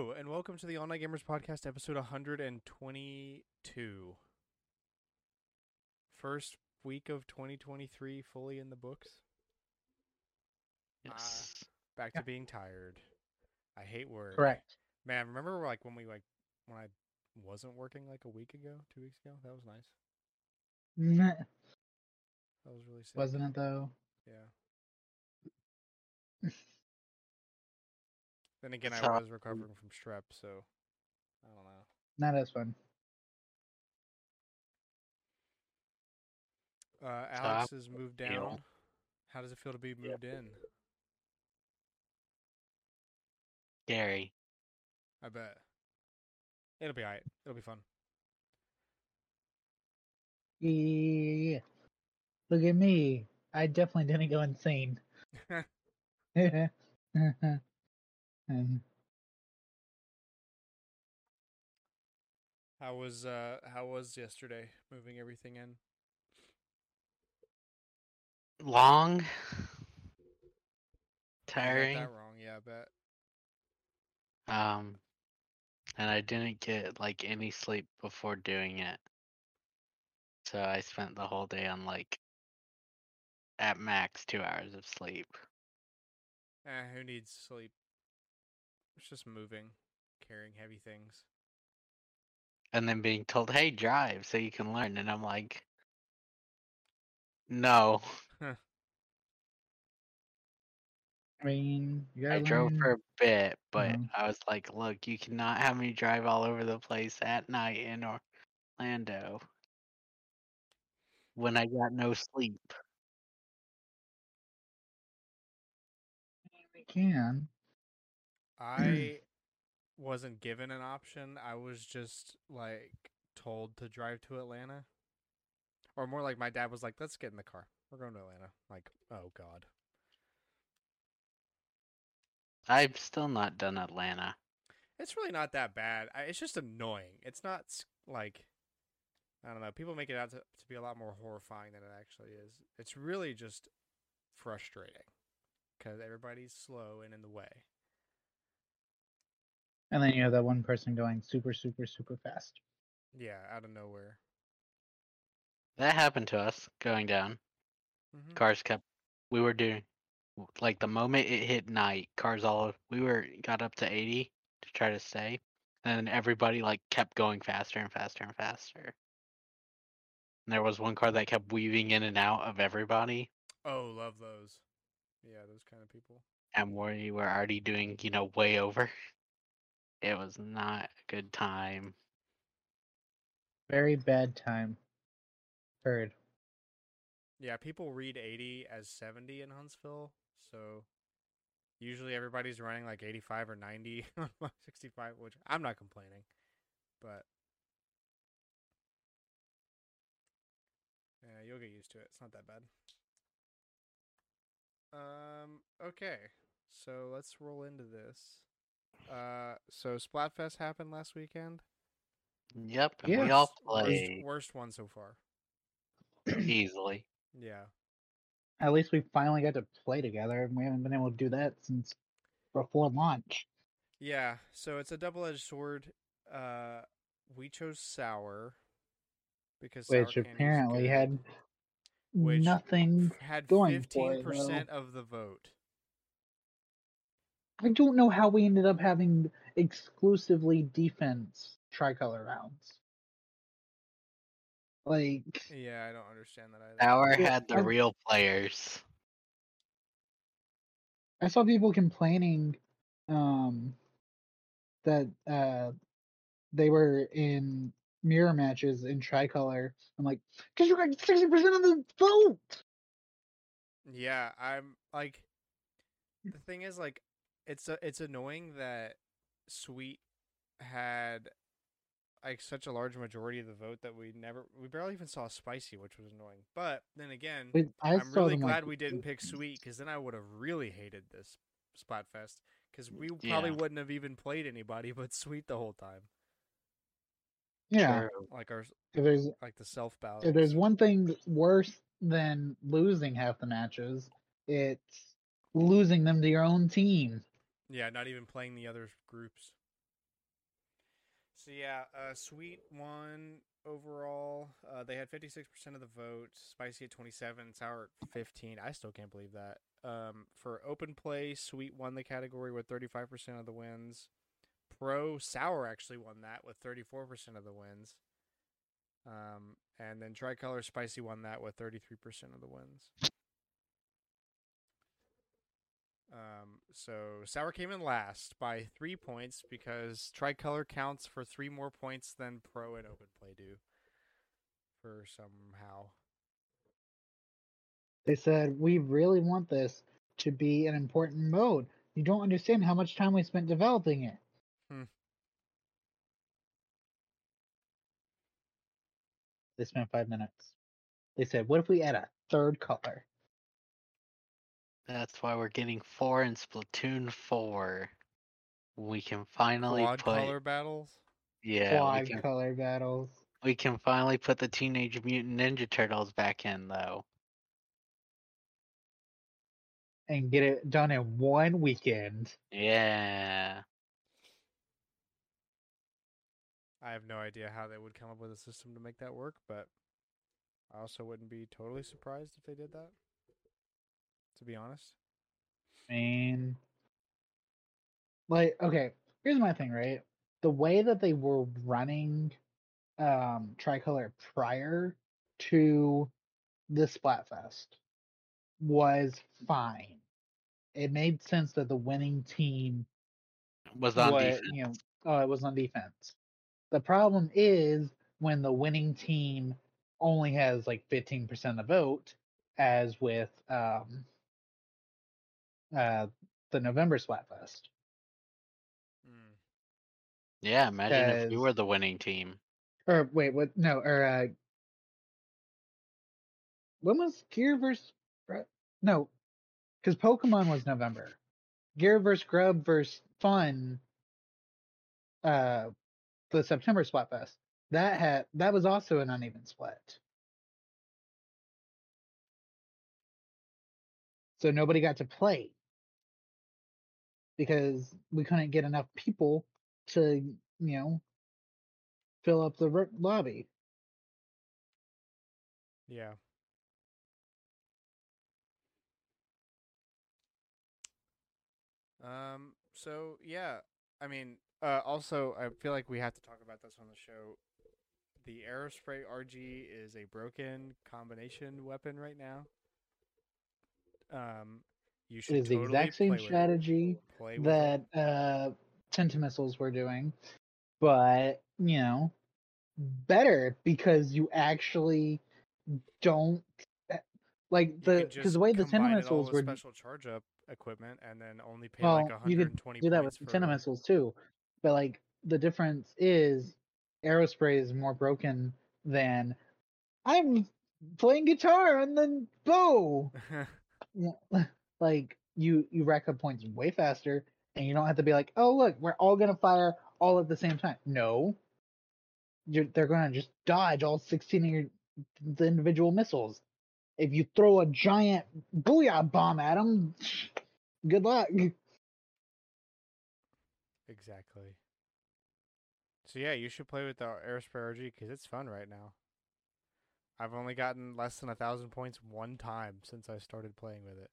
Hello, and welcome to the All Night Gamers Podcast, episode 122. First week of 2023 fully in the books. Yes. Ah, back Yeah. to being tired. I hate work. Correct. Man, remember like when we like when I wasn't working like a week ago, two weeks ago? That was nice. Meh, That was really sick. Wasn't it though? Yeah. then again, I was recovering from strep, so I don't know. Not as fun. Uh, Alex has moved down. How does it feel to be moved in? Gary. I bet. It'll be alright. It'll be fun. Yeah. Look at me. I definitely didn't go insane. Um, How was uh how was yesterday moving everything in? Long. Tiring. that wrong, yeah, I bet. Um, and I didn't get like any sleep before doing it. So I spent the whole day on like at max two hours of sleep. Eh, who needs sleep? It's just moving, carrying heavy things. And then being told, hey, drive so you can learn. And I'm like, no. I mean, you I gotta drove learn- for a bit, but Mhm. I was like, look, you cannot have me drive all over the place at night in Orlando when I got no sleep. We can. I wasn't given an option. I was just like told to drive to Atlanta. Or more like my dad was like, "Let's get in the car. We're going to Atlanta." Like, "Oh god." I've still not done Atlanta. It's really not that bad. I, it's just annoying. It's not like I don't know. People make it out to, to be a lot more horrifying than it actually is. It's really just frustrating because everybody's slow and in the way. And then you have that one person going super, super, super fast. Yeah, out of nowhere. That happened to us going down. Mhm. Cars kept. We were doing like the moment it hit night, cars all we were got up to eighty to try to stay, and then everybody like kept going faster and faster and faster. And there was one car that kept weaving in and out of everybody, Oh, love those. Yeah, those kind of people. and we were already doing you know way over. It was not a good time. Very bad time. Heard. Yeah, people read 80 as 70 in Huntsville, so usually everybody's running like 85 or 90 on 65, which I'm not complaining, but yeah, you'll get used to it. It's not that bad. Um, okay, so let's roll into this. Uh, so Splatfest happened last weekend. Yep, and we all Yes. Worst, played worst one so far. easily. Yeah. At least we finally got to play together, and we haven't been able to do that since before launch. Yeah, so it's a double-edged sword. Uh, we chose sour because sour Which candy's apparently good, had which nothing. had going fifteen it, though. percent of the vote. I don't know how we ended up having exclusively defense tricolor rounds. Like, Yeah, I don't understand that either. Tower Yeah, had the I'm- real players. I saw people complaining um, that uh, they were in mirror matches in tricolor. I'm like, because you got 60% of the vote! Yeah, I'm like, the thing is like, it's a, it's annoying that Sweet had like such a large majority of the vote that we never, we barely even saw Spicy, which was annoying. But then again, I I'm really them, like, glad we didn't pick Sweet because then I would have really hated this Splatfest because we probably wouldn't have even played anybody but Sweet the whole time. Yeah, True. Like our if there's like the self balance. if there's one thing worse than losing half the matches, it's losing them to your own team. Yeah, not even playing the other groups. So yeah, uh, Sweet won overall. Uh, they had fifty six percent of the vote. Spicy at twenty seven. Sour at fifteen. I still can't believe that. Um, for open play, Sweet won the category with thirty five percent of the wins. Pro Sour actually won that with thirty four percent of the wins. Um, and then Tricolor Spicy won that with thirty three percent of the wins. Um, so Sour came in last by three points because Tricolor counts for three more points than Pro and Open Play do. For somehow. They said, We really want this to be an important mode. You don't understand how much time we spent developing it. Hmm. They spent five minutes. They said, What if we add a third color? That's why we're getting four in Splatoon four. We can finally Quad put color battles. yeah, Quad can color battles. we can finally put the Teenage Mutant Ninja Turtles back in though. And get it done in one weekend. Yeah. I have no idea how they would come up with a system to make that work, but I also wouldn't be totally surprised if they did that. To be honest. I mean, like, okay, here's my thing, right? The way that they were running um Tricolor prior to the Splatfest was fine. It made sense that the winning team Was on wa- defense. you know, oh, it was on defense. The problem is when the winning team only has like 15% of the vote, as with um, uh, the November Splatfest. Mm. Yeah, imagine if you were the winning team. Or wait, what? No, or uh, when was Gear versus No, because Pokemon was November. Gear versus Grub versus Fun. Uh, the September Splatfest. That had that was also an uneven split. So nobody got to play because we couldn't get enough people to, you know, fill up the ro- lobby. Yeah. Um. So yeah, I mean, uh, also I feel like we have to talk about this on the show. The Aerospray RG is a broken combination weapon right now. Um, you should It is the exact same it. strategy Play with it. that uh Tentamissiles were doing, but you know, better because you actually don't eh, like the because the way the combine it all Tentamissiles with were special charge up equipment and then only pay well, like you could 120 do that with for Tentamissiles too, but like the difference is Aerospray is more broken than I'm playing guitar and then bow. Like you you rack up points way faster and you don't have to be like oh look we're all gonna fire all at the same time no You're, they're gonna just dodge all 16 of your the individual missiles if you throw a giant booyah bomb at them good luck Exactly. So yeah, you should play with the Aerospray RG because it's fun right now. I've only gotten less than a thousand points one time since I started playing with it.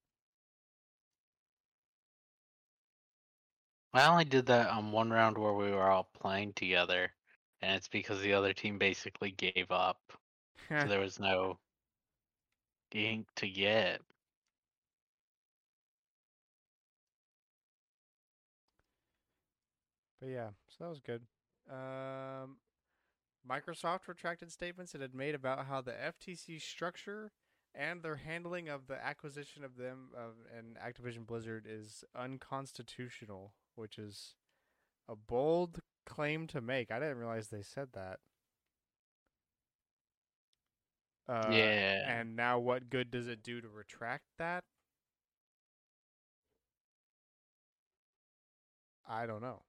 I only did that on one round where we were all playing together, and it's because the other team basically gave up. so there was no ink to get. But yeah, so that was good. Um, Microsoft retracted statements it had made about how the FTC structure and their handling of the acquisition of them of and Activision Blizzard is unconstitutional, which is a bold claim to make. I didn't realize they said that. Uh, Yeah. And now, what good does it do to retract that? I don't know.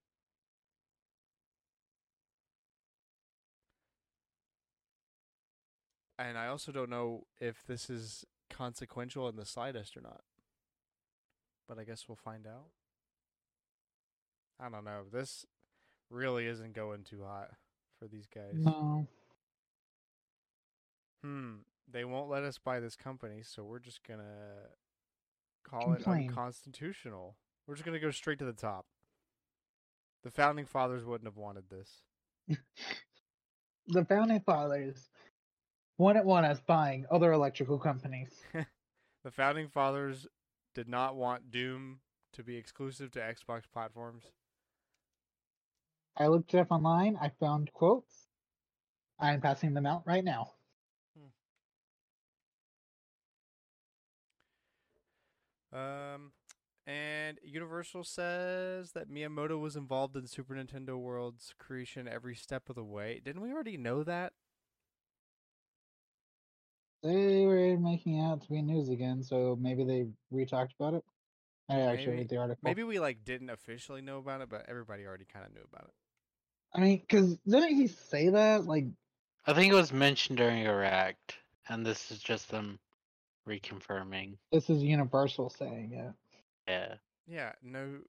And I also don't know if this is consequential in the slightest or not. But I guess we'll find out. I don't know. This really isn't going too hot for these guys. No. Hmm. They won't let us buy this company, so we're just gonna call Complain. it unconstitutional. We're just gonna go straight to the top. The founding fathers wouldn't have wanted this. The founding fathers wouldn't one us buying other electrical companies. The founding fathers did not want Doom to be exclusive to Xbox platforms. I looked it up online. I found quotes. I'm passing them out right now. Um, and Universal says that Miyamoto was involved in Super Nintendo World's creation every step of the way. Didn't we already know that? They were making out to be news again, so maybe they re-talked about it. I actually read the article. Maybe we like didn't officially know about it, but everybody already kind of knew about it. I mean, because didn't he say that? Like, I think it was mentioned during Iraq, and this is just them reconfirming. this is Universal saying it. Yeah. Yeah, no,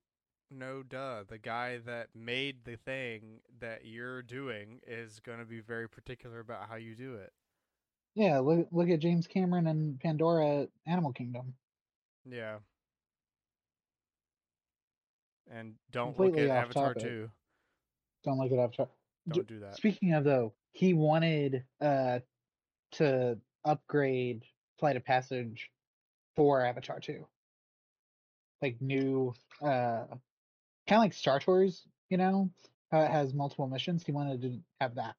no, duh. The guy that made the thing that you're doing is going to be very particular about how you do it. Yeah, look look at James Cameron and Pandora Animal Kingdom. Yeah. And don't Completely look at Avatar topic. 2. Don't look up. Ch- Don't do that. Speaking of though, he wanted uh to upgrade Flight of Passage for Avatar 2. Like new uh kind of like Star Tours, you know, how it has multiple missions. He wanted to have that.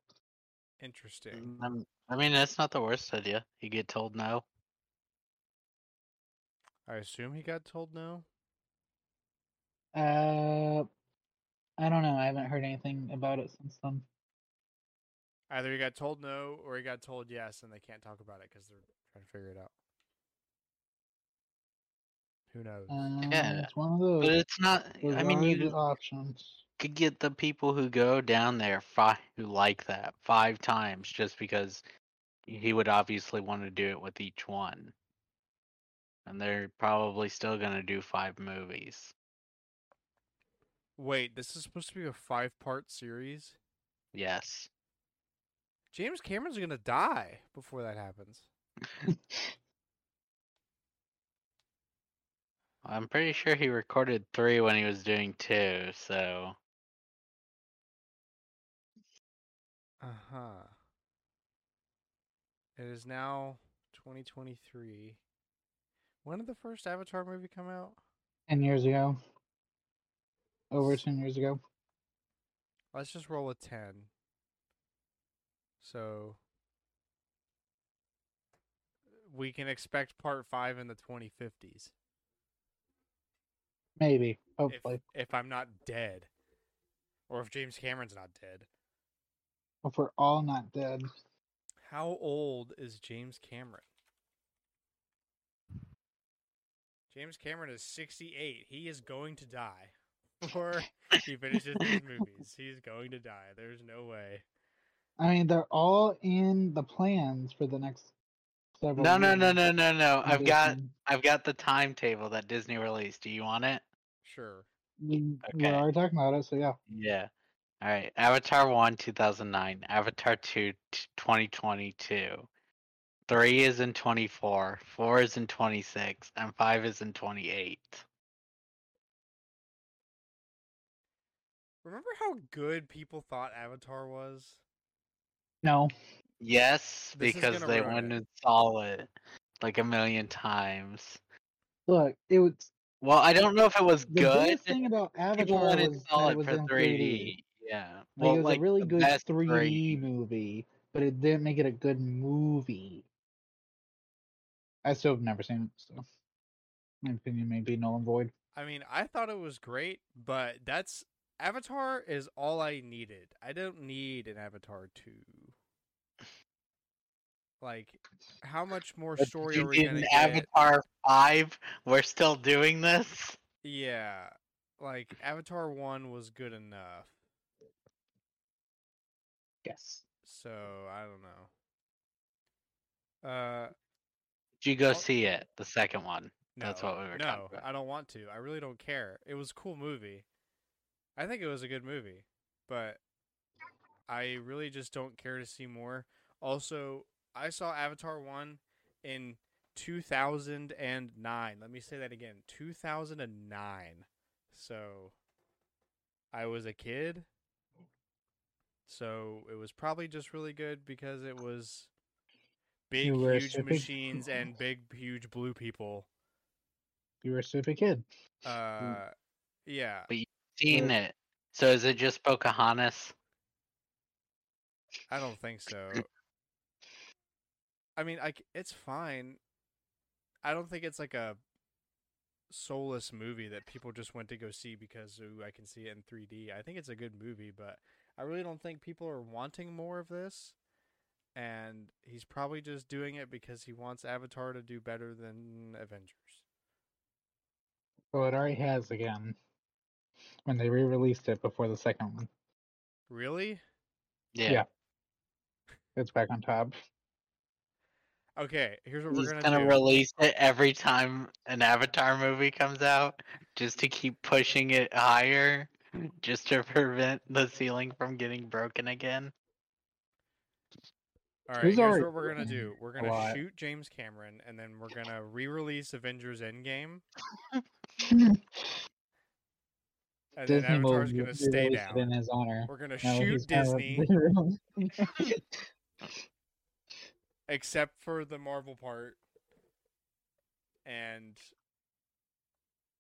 Interesting. Um, I mean, that's not the worst idea. You get told no. I assume he got told no. Uh I don't know. I haven't heard anything about it since then. Either he got told no or he got told yes and they can't talk about it because they're trying to figure it out. Who knows? Uh, Yeah, it's one of those. But it's not. those I mean, you the options. could get the people who go down there five who like that five times just because he would obviously want to do it with each one. And they're probably still gonna do five movies. Wait, this is supposed to be a five part series? Yes. James Cameron's going to die before that happens. I'm pretty sure he recorded three when he was doing two, so Uh huh. It is now 2023. When did the first Avatar movie come out? Ten years ago. Over ten years ago. Let's just roll with 10. So we can expect part 5 in the 2050s. Maybe. If, Hopefully. if I'm not dead. Or if James Cameron's not dead. If we're all not dead. How old is James Cameron? James Cameron is 68. He is going to die before he finishes these movies. He's going to die. There's no way. I mean, they're all in the plans for the next several. No no no no no no. I'm I've got. I've got the timetable that Disney released. Do you want it? Sure. We, We're Okay. already talking about it, so yeah. Yeah. All right. Avatar 1 2009, Avatar 2 t- 2022. 3 is in 24, 4 is in 26, and 5 is in 28. Remember how good people thought Avatar was? No. Yes, This is because gonna they ruin went it. and saw it like a million times. Look, it was Well, I don't know if it was the good. biggest thing about People Avatar went and was saw that it it was for in 3D. Yeah. Like, Well, it was like a really good 3D 3D. movie, but it didn't make it a good movie. I still have never seen it, so my opinion may be null and void. I mean, I thought it was great, but that's Avatar is all I needed. I don't need an Avatar 2. Like, how much more story are we gonna an get? Avatar 5. We're still doing this. Yeah, like Avatar One was good enough. Yes. So I don't know. Uh, Did you go see it? The second one. no, That's what we were no, talking about. I don't want to. I really don't care. It was a cool movie. I think it was a good movie, but I really just don't care to see more. Also, I saw Avatar 1 in 2009. Let me say that again 2009. So I was a kid. So it was probably just really good because it was big, You huge stupid- machines and big, huge blue people. You were a stupid kid. Uh, yeah. But you've seen Well- it. So is it just Pocahontas? I don't think so. I mean, I c it's fine. I don't think it's like a soulless movie that people just went to go see because ooh, I can see it in 3D. I think it's a good movie, but I really don't think people are wanting more of this. And he's probably just doing it because he wants Avatar to do better than Avengers. Well, it already has again. When they re-released it before the second one, Really? Yeah. Yeah. it's back on top. Okay, here's what He's we're gonna, gonna, do. release it every time an Avatar movie comes out, just to keep pushing it higher, just to prevent the ceiling from getting broken again. All right, Who's here's already what we're gonna do. We're gonna shoot James Cameron, and then we're gonna re-release Avengers Endgame, and then Disney will Avatar's gonna stay re-release it in down. his honor. We're gonna No, shoot Disney, except for the Marvel part, and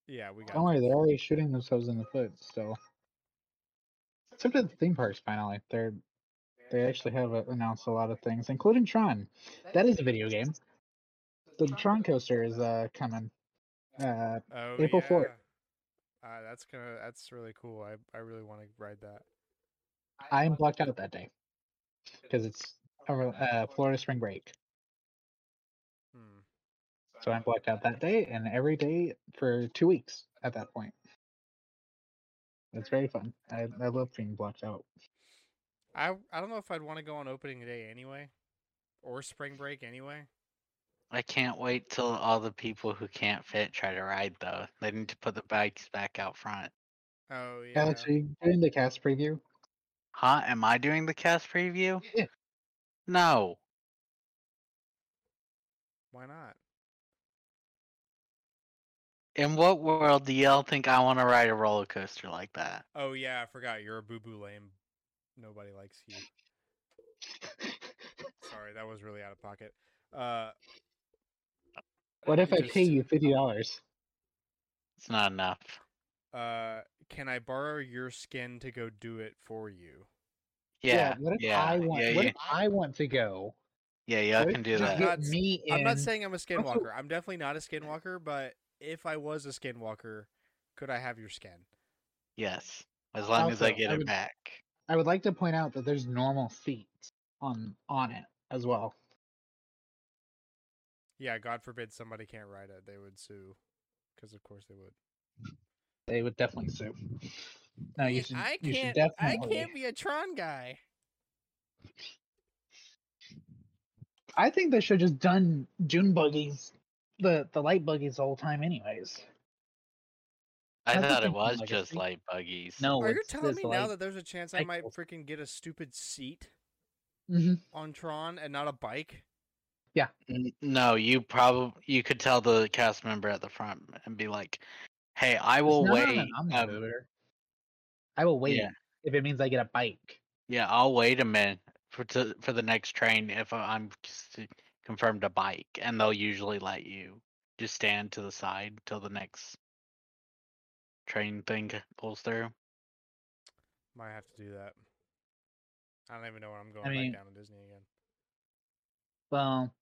yeah, we got. Don't worry, they're already shooting themselves in the foot. So, except at the theme parks, finally, they're they actually have uh, announced a lot of things, including Tron. That is a video game. The Tron coaster is uh coming. Uh, Oh, April 4th. yeah. Uh, that's gonna. That's really cool. I I really want to ride that. I am blocked out that day because it's uh, Florida spring break. So I'm blocked out that day and every day for two weeks at that point. It's very fun. I, I love being blocked out. I I don't know if I'd want to go on opening day anyway, or spring break anyway. I can't wait till all the people who can't fit try to ride though. They need to put the bikes back out front. Oh yeah. Alex, are you doing the cast preview? Huh? Am I doing the cast preview? Yeah. No. Why not? In what world do y'all think I want to ride a roller coaster like that? Oh yeah, I forgot. You're a boo boo lame. Nobody likes you. Sorry, that was really out of pocket. Uh, What if I pay you fifty dollars? It's not enough. uh, can I borrow your skin to go do it for you? Yeah. What if yeah. I want? yeah. what if I want to go? Yeah, y'all can do you that. Get Not me. I'm not saying I'm a Also- skinwalker. I'm definitely not a skinwalker, but if I was a skinwalker, could I have your skin? Yes. As long as I get I it back. I would like to point out that there's normal seats on on it as well. Yeah, God forbid somebody can't ride it, they would sue, because of course they would. They would definitely sue. No, you should. I you can't. definitely. I can't be a Tron guy. I think they should just done June buggies, the the light buggies all the whole time, anyways. I That's thought it was like, just light buggies. No, Are you telling this me now that there's a chance I might freaking get a stupid seat Mhm. on Tron and not a bike? Yeah. No, you probably you could tell the cast member at the front and be like, "Hey, I will It's not wait. an um. I will wait yeah. if it means I get a bike. yeah, I'll wait a minute for to, for the next train if I'm s- confirmed a bike, and they'll usually let you just stand to the side till the next train thing pulls through. Might have to do that. I don't even know where I'm going I mean- back down to Disney again. Well,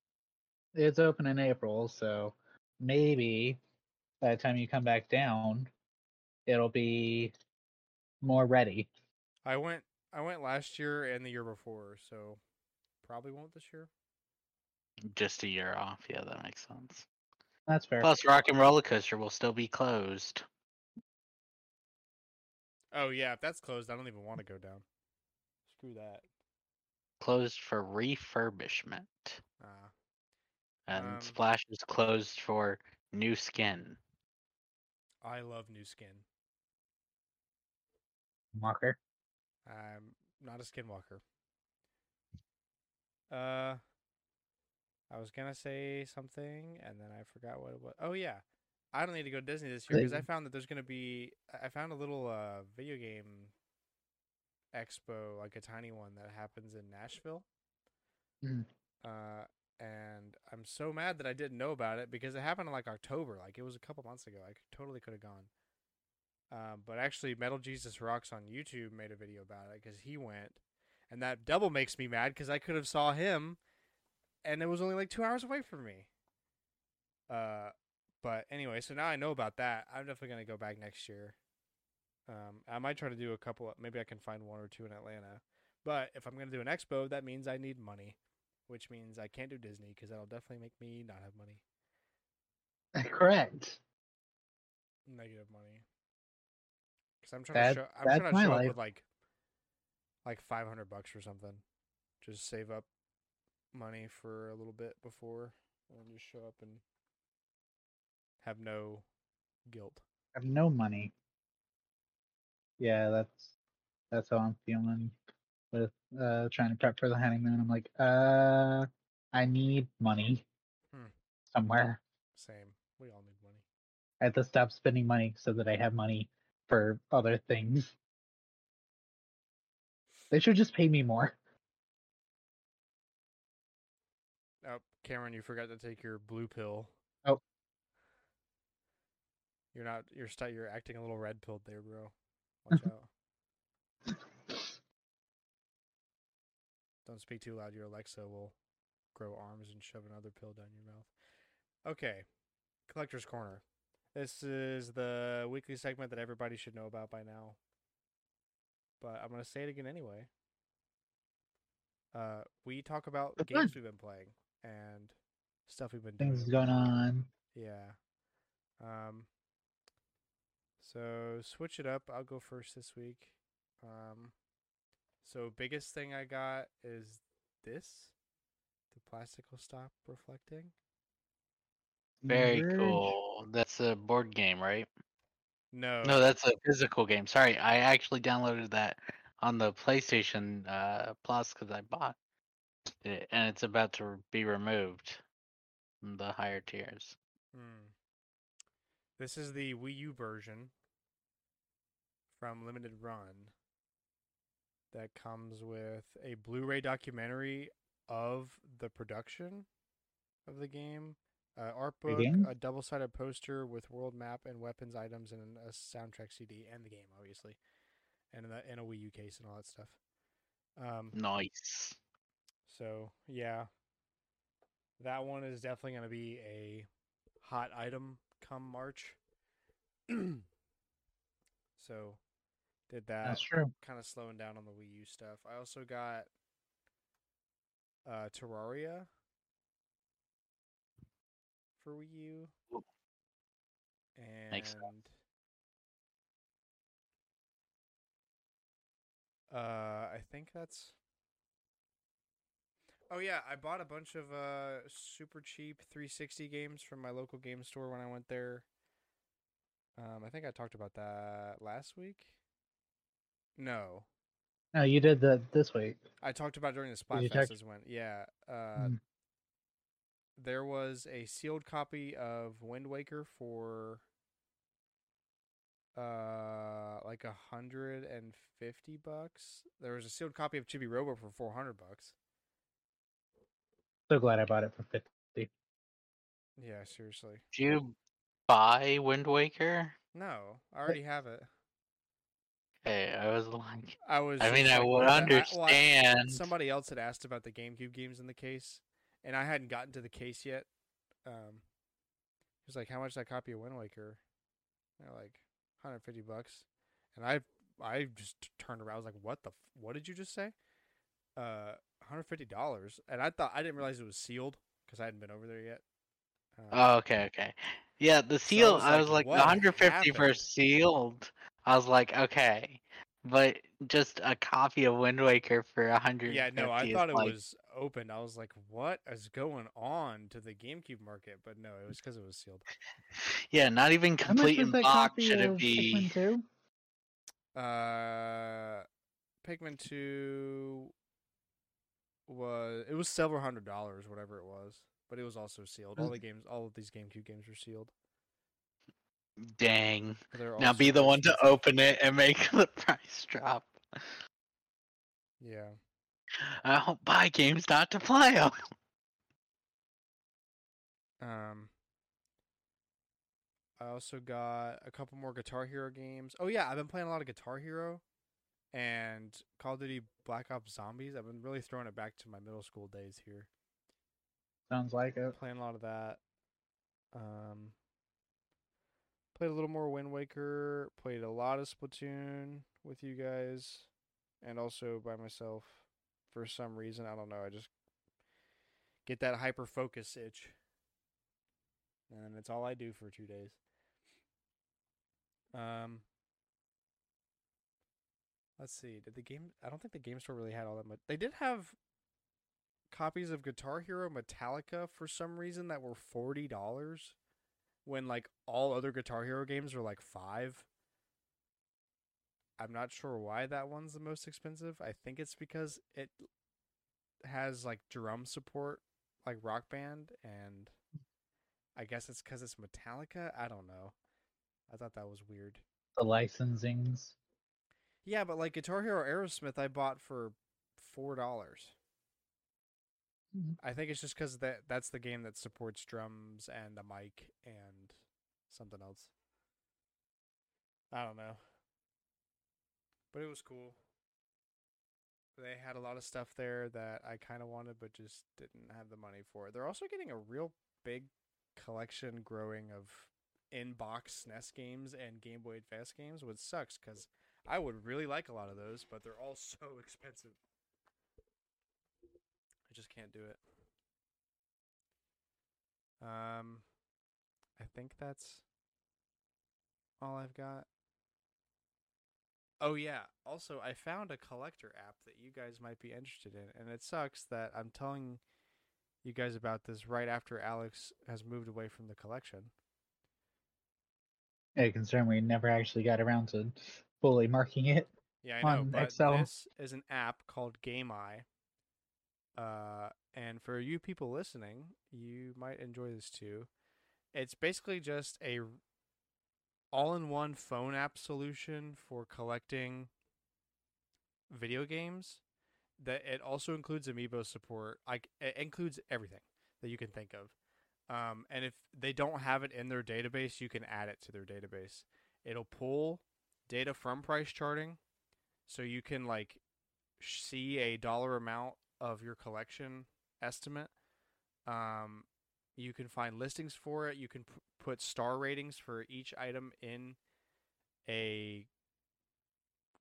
it's open in April, so maybe by the time you come back down, it'll be more ready. I went. I went last year and the year before, so probably won't this year. Just a year off. Yeah, that makes sense. That's fair. Plus, Rock and Roller Coaster will still be closed. Oh yeah, if that's closed, I don't even want to go down. Screw that. Closed for refurbishment. Ah, And Um, Splash is closed for new skin. I love new skin. Walker. I'm not a skinwalker. Uh, I was gonna say something and then I forgot what it was. Oh yeah, I don't need to go to Disney this year because I found that there's gonna be. I found a little uh video game expo, like a tiny one that happens in Nashville. Mhm. Uh, and I'm so mad that I didn't know about it because it happened in like October. Like it was a couple months ago. I could, totally could have gone. Um, but actually, Metal Jesus Rocks on YouTube made a video about it because he went, and that double makes me mad because I could have saw him, and it was only like two hours away from me. Uh, but anyway, so now I know about that. I'm definitely gonna go back next year. Um, I might try to do a couple. Maybe I can find one or two in Atlanta. But if I'm gonna do an expo, that means I need money, which means I can't do Disney because that'll definitely make me not have money, Correct. negative money. Because I'm trying That- to show. I'm trying to show up life. with like, like 500 bucks or something. Just save up money for a little bit before, and just show up and have no guilt. I have no money. Yeah, that's that's how I'm feeling with uh trying to prep for the honeymoon. I'm like, uh I need money Hmm. somewhere. Same. We all need money. I have to stop spending money so that I have money for other things. They should just pay me more. Cameron, you forgot to take your blue pill. Oh. You're not. You're st- You're acting a little red pilled there, bro. Watch out. Don't speak too loud. Your Alexa will grow arms and shove another pill down your mouth. Okay, collector's corner. This is the weekly segment that everybody should know about by now. But I'm gonna say it again anyway. Uh, we talk about games we've been playing and stuff we've been Things doing. going on. Yeah. Um. So switch it up. I'll go first this week. Um. So biggest thing I got is this. The plastic will stop reflecting. Very Verge. cool. That's a board game, right? No. No, that's a physical game. Sorry, I actually downloaded that on the PlayStation uh, Plus because I bought it, and it's about to be removed from the higher tiers. Hmm. This is the Wii U version from Limited Run that comes with a Blu-ray documentary of the production of the game, uh, art book, game? a double-sided poster with world map and weapons items, and a soundtrack CD, and the game, obviously, and the, and a Wii U case and all that stuff. Um, Nice. So yeah, that one is definitely going to be a hot item come March. so did that. That's true. Kind of slowing down on the Wii U stuff. I also got uh Terraria for Wii U. Ooh. And Makes sense. uh I think that's Oh yeah, I bought a bunch of uh super cheap 360 games from my local game store when I went there. Um I think I talked about that last week. No. No, you did that this week. I talked about it during the Splatfest talk- as when yeah. Uh Mm. there was a sealed copy of Wind Waker for uh like a hundred and fifty bucks. There was a sealed copy of Chibi Robo for four hundred bucks. So glad I bought it for fifty. Yeah, seriously. Did you buy Wind Waker? No, I already have it. Hey, I was like, I was. I mean, just I would what the- I- well, I- understand. somebody else had asked about the GameCube games in the case, and I hadn't gotten to the case yet. Um, he was like, "How much that copy of Wind Waker?" And they're like, "150 bucks." And I, I just turned around. I was like, "What the? F- what did you just say?" Uh, 150 dollars. And I thought I didn't realize it was sealed because I hadn't been over there yet. Um, Oh, okay, okay. Yeah, the seal. was I was like, like, what 150 for sealed. I was like, okay, but just a copy of Wind Waker for a hundred. yeah, no, I thought it like, was open. I was like, "What is going on to the GameCube market?" But no, it was because it was sealed. Yeah, not even complete in box should it be. Pikmin 2? Uh, Pikmin two was it was several hundred dollars, whatever it was, but it was also sealed. All the games, all of these GameCube games were sealed. Dang. Now be the one to open it and make the price drop. Yeah. I don't buy games not to play them. Um. I also got a couple more Guitar Hero games. Oh yeah, I've been playing a lot of Guitar Hero, and Call of Duty Black Ops Zombies. I've been really throwing it back to my middle school days here. Sounds like it. Playing a lot of that. Um. Played a little more Wind Waker. Played a lot of Splatoon with you guys, and also by myself. For some reason, I don't know. I just get that hyper focus itch, and it's all I do for two days. Um. Let's see. Did the game? I don't think the game store really had all that much. They did have copies of Guitar Hero Metallica for some reason that were forty dollars, when like all other Guitar Hero games are like five. I'm not sure why that one's the most expensive. I think it's because it has like drum support, like Rock Band, and I guess it's because it's Metallica. I don't know. I thought that was weird. The licensings. Yeah, but like Guitar Hero Aerosmith, I bought for four dollars. Mhm. I think it's just because that that's the game that supports drums and a mic and something else. I don't know, but it was cool. They had a lot of stuff there that I kind of wanted, but just didn't have the money for. They're also getting a real big collection growing of in-box SNES games and Game Boy Advance games, which sucks because I would really like a lot of those, but they're all so expensive. I just can't do it. Um, I think that's all I've got. Oh yeah. Also, I found a collector app that you guys might be interested in, and it sucks that I'm telling you guys about this right after Alex has moved away from the collection. A concern we never actually got around to fully marking it. Yeah, I know, but Excel. this is an app called GameEye. Uh, and for you people listening, you might enjoy this too. It's basically just a all-in-one phone app solution for collecting video games. That it also includes amiibo support. Like it includes everything that you can think of. Um, and if they don't have it in their database, you can add it to their database. It'll pull data from price charting, so you can like see a dollar amount of your collection estimate. Um, you can find listings for it. You can p- put star ratings for each item in a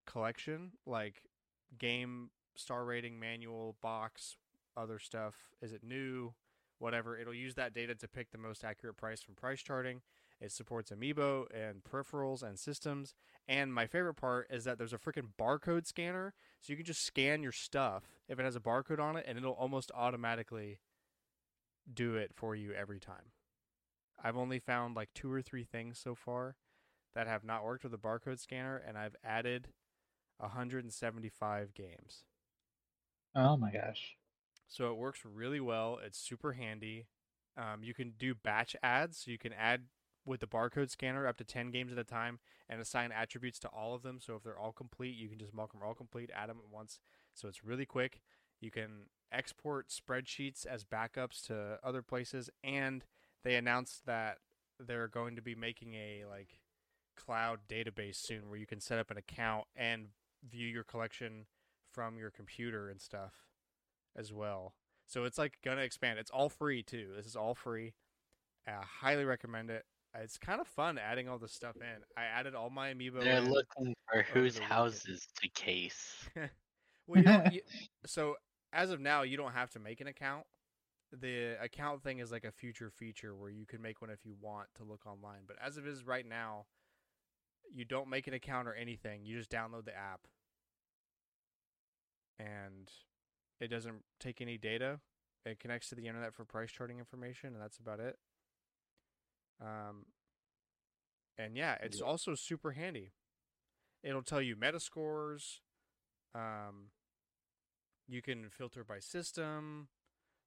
collection, like game star rating, manual, box, other stuff. Is it new? Whatever. It'll use that data to pick the most accurate price from price charting. It supports amiibo and peripherals and systems. And my favorite part is that there's a freaking barcode scanner, so you can just scan your stuff if it has a barcode on it, and it'll almost automatically do it for you every time. I've only found like two or three things so far that have not worked with a barcode scanner, and I've added 175 games. Oh my gosh. So it works really well. It's super handy. Um, you can do batch ads. So you can add with the barcode scanner up to 10 games at a time and assign attributes to all of them. So if they're all complete, you can just mark them all complete, add them at once. So it's really quick. You can export spreadsheets as backups to other places. And they announced that they're going to be making a like cloud database soon where you can set up an account and view your collection from your computer and stuff as well. So it's like gonna expand. It's all free too. This is all free. I highly recommend it. It's kind of fun adding all this stuff in. I added all my amiibo. They're in. looking for whose houses to case. well, you you, so as of now, you don't have to make an account. The account thing is like a future feature where you can make one if you want to look online. But as it is right now, you don't make an account or anything. You just download the app, and it doesn't take any data. It connects to the internet for price charting information, and that's about it. Um, and yeah, it's Yeah. also super handy. It'll tell you meta scores, Um, you can filter by system,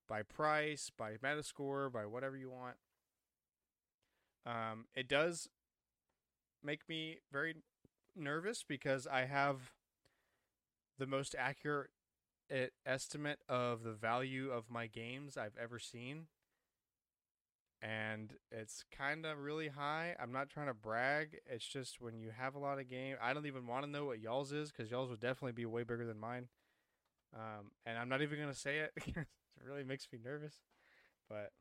by price, by Metascore, by whatever you want. Um, it does make me very nervous because I have the most accurate estimate of the value of my games I've ever seen. And it's kind of really high. I'm not trying to brag. It's just when you have a lot of game, I don't even want to know what y'all's is because y'all's would definitely be way bigger than mine. Um, and I'm not even gonna say it. it really makes me nervous. But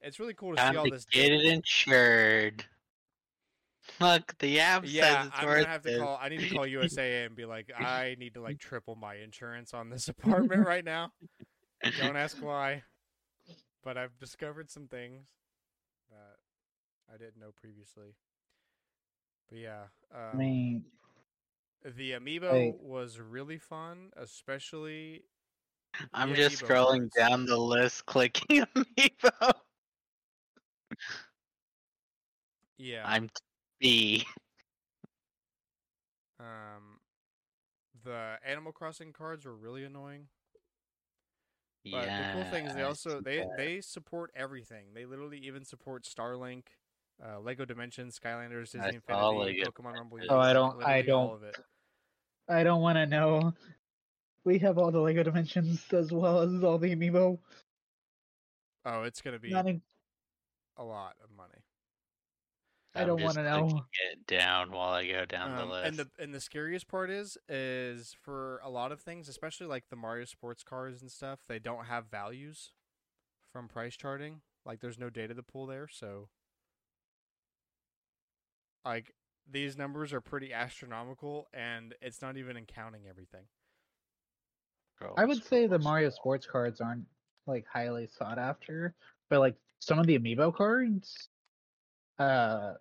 it's really cool to Time see all to this. get data. it insured. Look, the app Yeah, says it's I'm worth gonna have to it. call. I need to call USA and be like, I need to like triple my insurance on this apartment right now. Don't ask why, but I've discovered some things I didn't know previously. But yeah, I um, mean, the amiibo I- was really fun, especially. I'm just amiibo scrolling down the list, clicking Amiibo. Yeah. I'm B. Um, the Animal Crossing cards were really annoying. But yeah. the cool thing is they also they they support everything. They literally even support Starlink, uh, Lego Dimensions, Skylanders, I Disney saw Infinity, Lego Pokemon Rumble. Oh, I don't- I don't- of it. I don't want to know. We have all the Lego Dimensions as well as all the amiibo. Oh, it's gonna be in- a lot of money. I I'm don't wanna know. clicking It down while I go down the Um, list. and the and the scariest part is is for a lot of things, especially like the Mario sports cars and stuff, they don't have values from price charting. Like there's no data to pull there, so like these numbers are pretty astronomical and it's not even in counting everything. I would say the Mario sports cards aren't like highly sought after, but like some of the amiibo cards, uh,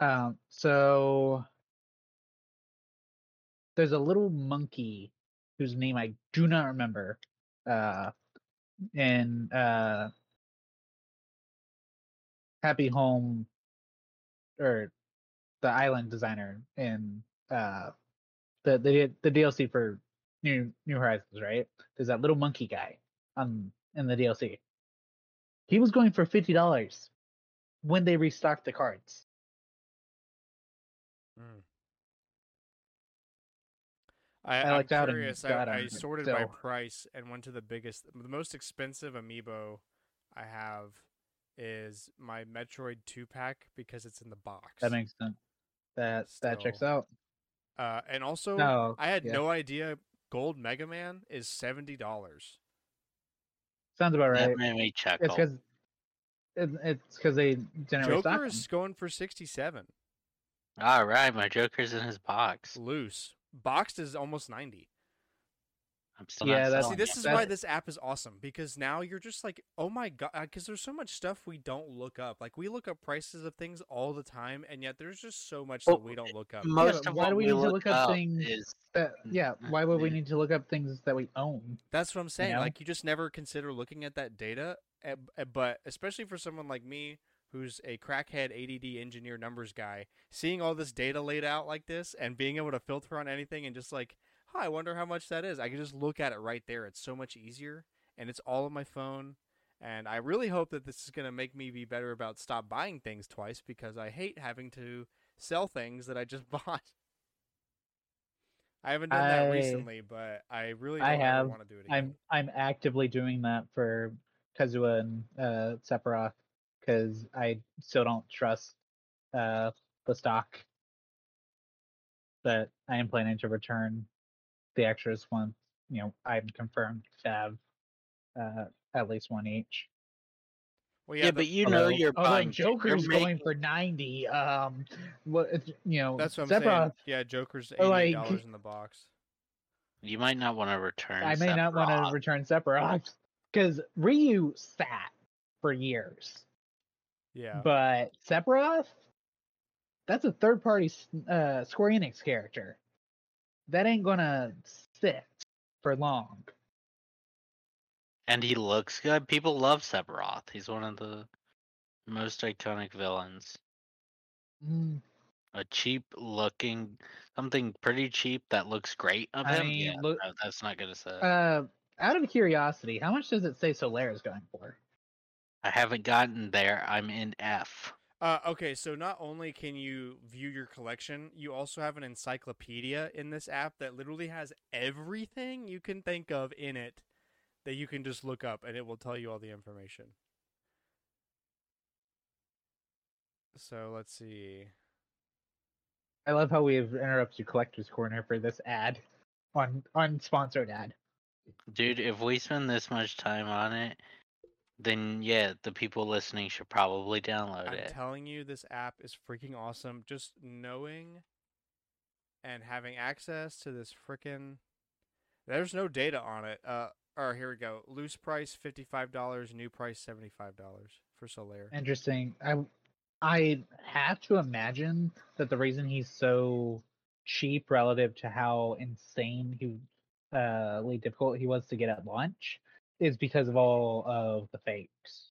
um, so there's a little monkey whose name I do not remember, uh, in uh, Happy Home or the island designer in uh the the the DLC for New New Horizons, right? There's that little monkey guy on in the DLC. He was going for fifty dollars when they restocked the cards. I, I I'm lucked out and curious. I, I sorted by price and went to the biggest, the most expensive amiibo I have is my Metroid two pack because it's in the box. That makes sense. That that checks out. uh, and also No, I had yeah. no idea Gold Mega Man is seventy dollars. Sounds about right. That made me chuckle. It's because it, it's because they didn't Joker is going for sixty seven All right, my Joker's in his box. loose. Boxed is almost ninety. I'm still Yeah, not that's- See, this it. is that- why this app is awesome because now you're just like, oh my god, because there's so much stuff we don't look up. Like we look up prices of things all the time, and yet there's just so much Well, that we don't look up. Most but of why do we we need to look look up up things is That, yeah, Mm, why would we need to look up things that we own? That's what I'm saying. know? Like you just never consider looking at that data, eh, eh, but especially for someone like me who's a crackhead ADD engineer numbers guy, seeing all this data laid out like this and being able to filter on anything and just like, oh, I wonder how much that is. I can just look at it right there. It's so much easier, and it's all on my phone. And I really hope that this is going to make me be better about stop buying things twice because I hate having to sell things that I just bought. I haven't done that recently, but I really don't I have, want to do it again. I'm I'm actively doing that for Kazuya and uh, Sephiroth because I still don't trust uh, the stock that I am planning to return the extras once you know I'm confirmed to have uh, at least one each. Well, yeah, yeah, but the- you know Although- you're buying. Joker's you're going for ninety. Um, what you know? that's what I'm saying. Yeah, Joker's eighty like- dollars in the box. You might not want to return. I may not want to return Sephiroth because Ryu sat for years. Yeah, But Sephiroth, that's a third party uh, Square Enix character. That ain't gonna sit for long. And he looks good. People love Sephiroth. He's one of the most iconic villains. Mm, a cheap looking something pretty cheap that looks great of I him. mean, yeah, look- no, that's not gonna say. Uh, out of curiosity, how much does it say Solaire is going for? I haven't gotten there. I'm in F. Uh, okay, so not only can you view your collection, you also have an encyclopedia in this app that literally has everything you can think of in it that you can just look up and it will tell you all the information. So let's see. I love how we've interrupted Collector's Corner for this ad, on unsponsored ad. Dude, if we spend this much time on it, then yeah, the people listening should probably download it. I'm telling you, this app is freaking awesome. Just knowing and having access to this freaking. There's no data on it. Uh, or here we go. Loose price fifty five dollars. New price seventy five dollars for Solaire. Interesting. I I have to imagine that the reason he's so cheap relative to how insane he uh difficult he was to get at launch is because of all of the fakes.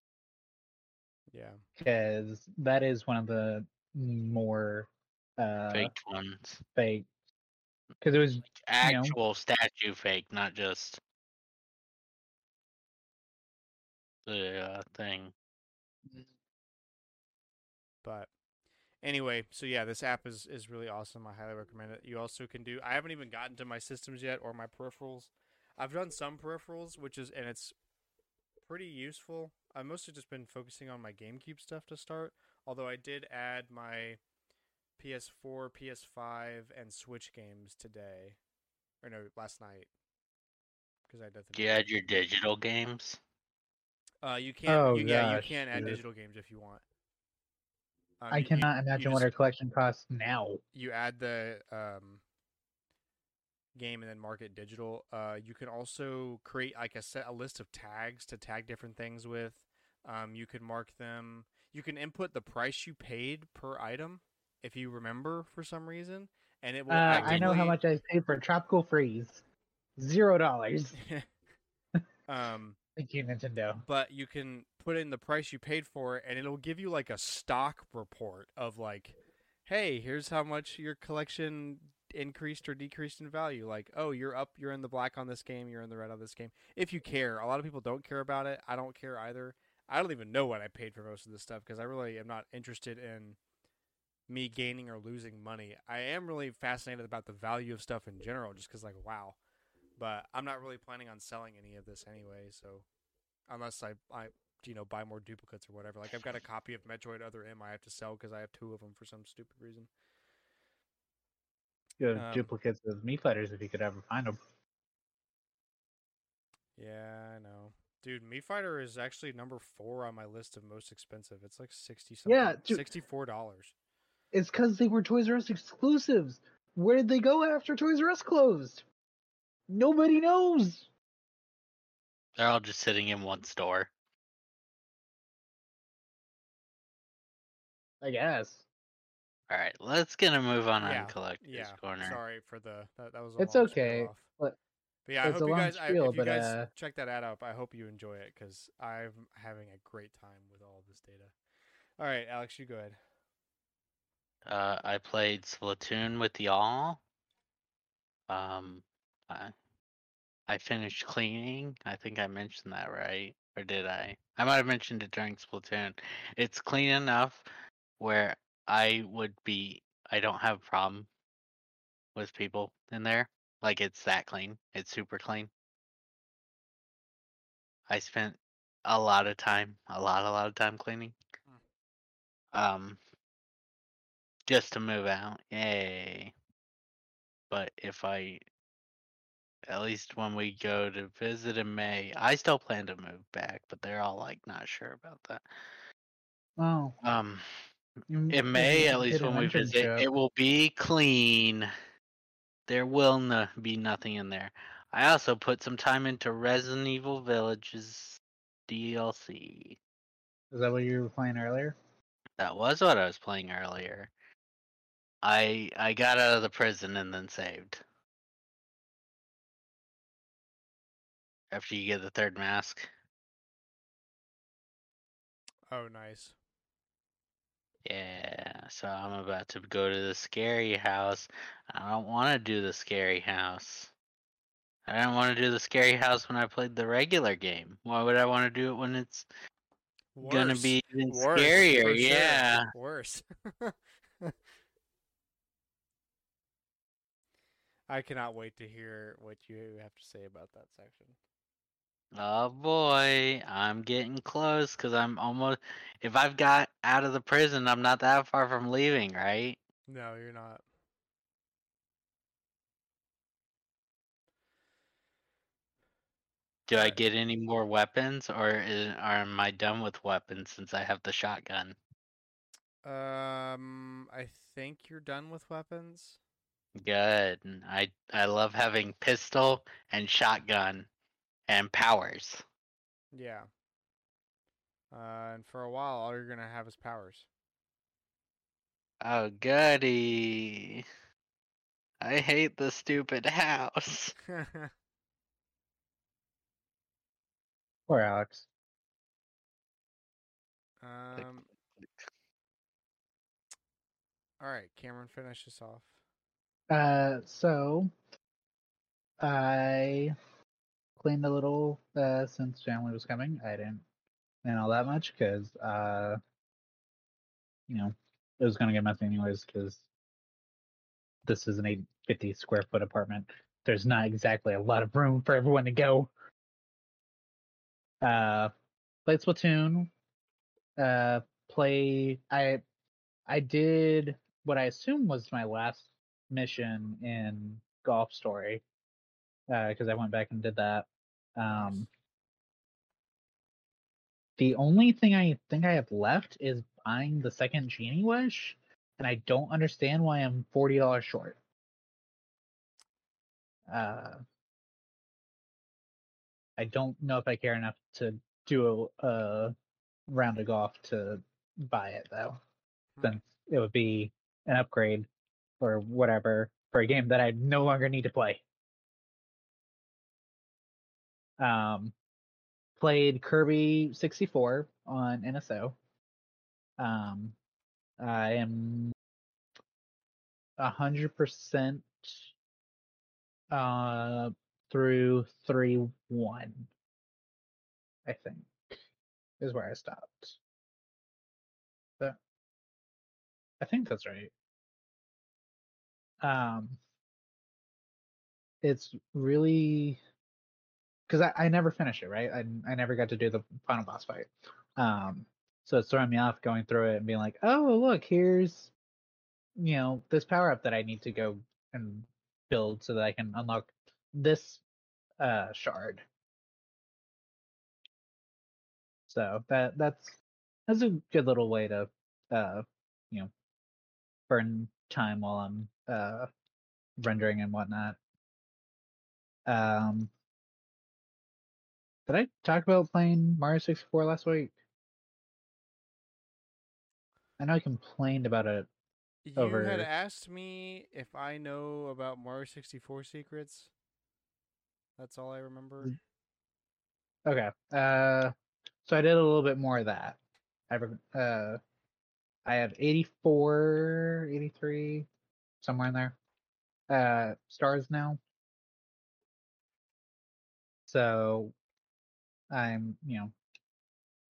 Yeah. Because that is one of the more uh Faked ones. fake because it was know. Actual statue fake, not just the uh, thing. But anyway, so yeah, this app is is really awesome. I highly recommend it. You also can do. I haven't even gotten to my systems yet or my peripherals. I've done some peripherals, which is and it's pretty useful. I've mostly just been focusing on my GameCube stuff to start. Although I did add my PS4, PS5, and Switch games today, or no, last night, because I did. the Do you add your digital games? Uh, you can't. Oh, you, yeah, you gosh, can add dude. digital games if you want. Um, I you- you- cannot you imagine just- what our collection costs now. you add the um, game and then mark it digital. Uh, you can also create like a set a list of tags to tag different things with. Um, you can mark them. You can input the price you paid per item if you remember for some reason, and it will. Uh, I know how much I paid for Tropical Freeze. Zero dollars. um, Thank you, Nintendo. but you can put in the price you paid for it, and it'll give you like a stock report of like, hey, here's how much your collection increased or decreased in value. Like, oh, you're up, you're in the black on this game, you're in the red on this game. If you care, a lot of people don't care about it. I don't care either. I don't even know what I paid for most of this stuff because I really am not interested in me gaining or losing money. I am really fascinated about the value of stuff in general, just because like, wow. But I'm not really planning on selling any of this anyway, so unless I, I you know buy more duplicates or whatever. Like I've got a copy of Metroid Other M I have to sell because I have two of them for some stupid reason. You have Um, duplicates of Mii Fighters if you could ever find them. Yeah, I know, dude. Mii Fighter is actually number four on my list of most expensive. It's like sixty something. Yeah, dude. sixty four dollars. It's because they were Toys R Us exclusives. Where did they go after Toys R Us closed? Nobody knows. They're all just sitting in one store. I guess. All right, let's get a move on Yeah, on collector's Yeah, corner. sorry for the that, that was. A It's long okay, but But yeah, I it's hope a you long guys. I, spiel, if you but, guys uh, check that ad out, I hope you enjoy it because I'm having a great time with all of this data. All right, Alex, you go ahead. Uh, I played Splatoon with y'all. Um, I, I finished cleaning. I think I mentioned that right, or did I? I might have mentioned it during Splatoon. It's clean enough where I would be. I don't have a problem with people in there. Like it's that clean. It's super clean. I spent a lot of time, a lot, a lot of time cleaning. Um, just to move out. Yay. But if I, at least when we go to visit in May, I still plan to move back, but they're all like not sure about that. oh, Um, Mm, in May, at least when we visit, internship. it will be clean. There will no, be nothing in there. I also put some time into Resident Evil Villages DLC. Is that what you were playing earlier? That was what I was playing earlier. I I got out of the prison and then saved. After you get the third mask. Oh, nice. Yeah, so I'm about to go to the scary house. I don't want to do the scary house. I didn't want to do the scary house when I played the regular game. Why would I want to do it when it's gonna be even Worse, scarier? sure. Yeah. Worse. I cannot wait to hear what you have to say about that section. Oh boy, I'm getting close because I'm almost. If I've got out of the prison, I'm not that far from leaving, right? No, you're not. Do I get any more weapons, or, is, or am I done with weapons since I have the shotgun? Um, I think you're done with weapons. Good. I I love having pistol and shotgun and powers. Yeah. Uh, and for a while, all you're gonna have is powers. Oh goody! I hate the stupid house. Poor Alex. um. All right, Cameron, finish this off. Uh, so I cleaned a little uh, since family was coming. I didn't clean all that much because, uh, you know, it was gonna get messy anyways. Because this is an 850 square foot apartment. There's not exactly a lot of room for everyone to go. Uh, played Splatoon. Uh, play. I I did what I assume was my last mission in Golf Story because I went back and did that. Um, the only thing I think I have left is buying the second Genie Wish, and I don't understand why I'm forty dollars short. Uh, I don't know if I care enough to do a, a round of golf to buy it though, Hmm. since it would be an upgrade or whatever for a game that I no longer need to play. Um, played Kirby 64 on NSO. Um, I am a hundred percent uh through three one. I think is where I stopped. But I think that's right. Um, it's really because I, I never finished it, right? I I never got to do the final boss fight. Um, so it's throwing me off going through it and being like, oh look, here's you know this power up that I need to go and build so that I can unlock this uh shard. So that that's that's a good little way to uh you know burn time while I'm uh rendering and whatnot. Um did I talk about playing Mario 64 last week? I know I complained about it. You Over- had asked me if I know about Mario 64 secrets. That's all I remember. Okay. Uh so I did a little bit more of that. I re- uh I have 84, 83 somewhere in there. Uh stars now. So I'm, you know,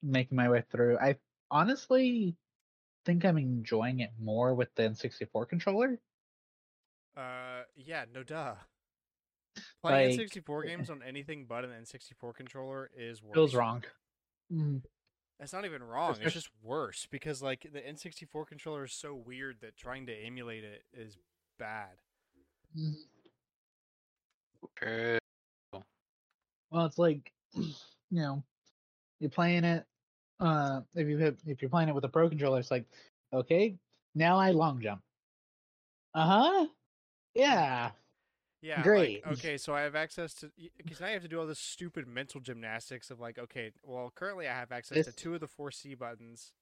making my way through. I honestly think I'm enjoying it more with the N64 controller. Uh, yeah, no duh. Playing Like, N64 games on anything but an N64 controller is worse. Feels wrong. Mm, That's not even wrong. It's just worse because like the N64 controller is so weird that trying to emulate it is bad. mm. True. Well, it's like, you know, you're playing it. Uh, if you hit, if you're playing it with a pro controller, it's like, okay, now I long jump. Uh huh. Yeah. Yeah, Great. Like, okay, so I have access to because now you have to do all this stupid mental gymnastics of like, okay, well, currently I have access to two of the four C buttons,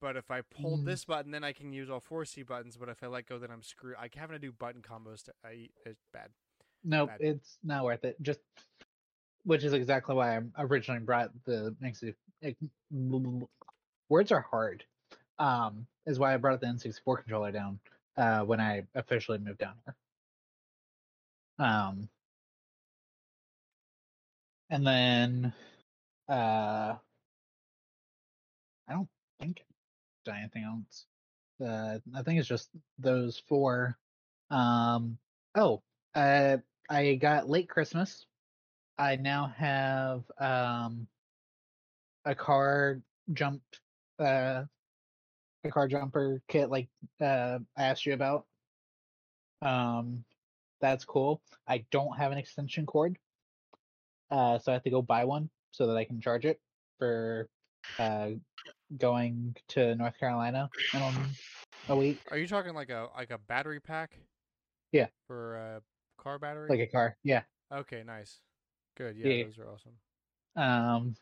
but if I pull Mhm. this button, then I can use all four C buttons. But if I let go, then I'm screwed. I having to do button combos. To, I it's bad. Nope, Bad. it's not worth it. Just, which is exactly why I originally brought the next. Words are hard. Um, is why I brought the N64 controller down uh, when I officially moved down here. Um, and then uh, I don't think done anything else. Uh, I think it's just those four. Um, oh, uh, I got late Christmas. I now have um, a car jump, uh, a car jumper kit, like uh, I asked you about. Um, that's cool. I don't have an extension cord, uh, so I have to go buy one so that I can charge it for uh, going to North Carolina in a week, Are you talking like a like a battery pack? Yeah. For a car battery. like a car. Yeah. okay, nice. Good. Yeah, Yeah. those are awesome. Um,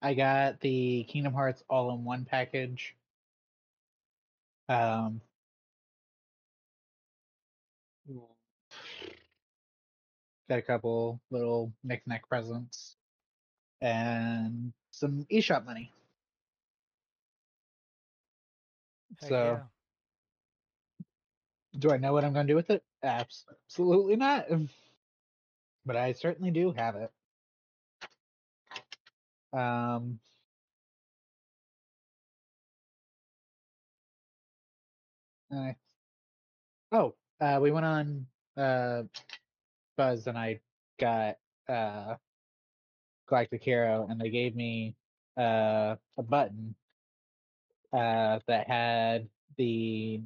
I got the Kingdom Hearts all-in-one package. Um, got a couple little knick-knack presents and some eShop money. Heck so, yeah. do I know what I'm going to do with it? Absolutely not. But I certainly do have it. Um, uh, oh, uh, we went on uh, Buzz and I got uh, Galactic Hero, and they gave me uh, a button uh, that had the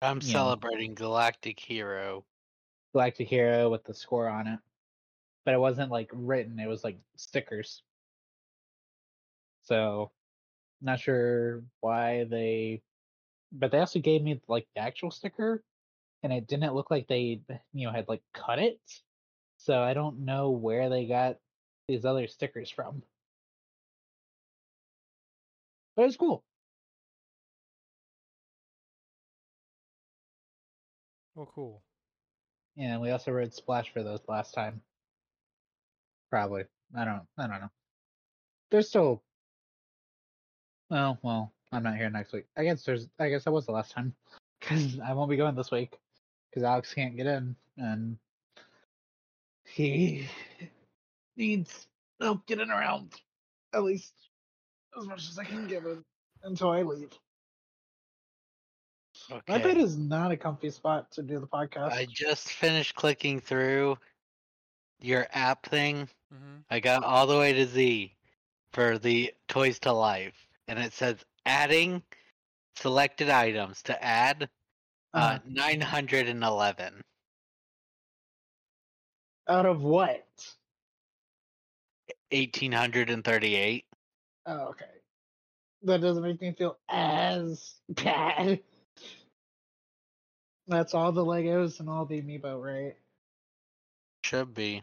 I'm celebrating Galactic Hero. Galactic Hero with the score on it, but it wasn't like written; it was like stickers. So, not sure why they, but they also gave me like the actual sticker, and it didn't look like they, you know, had like cut it. So I don't know where they got these other stickers from. But it was cool. Oh, cool. Yeah, we also rode Splash for those last time. Probably. I don't. I don't know. They're still. Oh well, I'm not here next week. I guess there's. I guess that was the last time because I won't be going this week because Alex can't get in and he needs help getting around at least as much as I can give him until I leave. Okay. My bed is not a comfy spot to do the podcast. I just finished clicking through your app thing. Mm-hmm. I got all the way to Z for the Toys to Life, and it says adding selected items to add Uh, uh, 911. out of what? 1838. Oh, okay. That doesn't make me feel as bad. That's all the Legos and all the amiibo, right? Should be.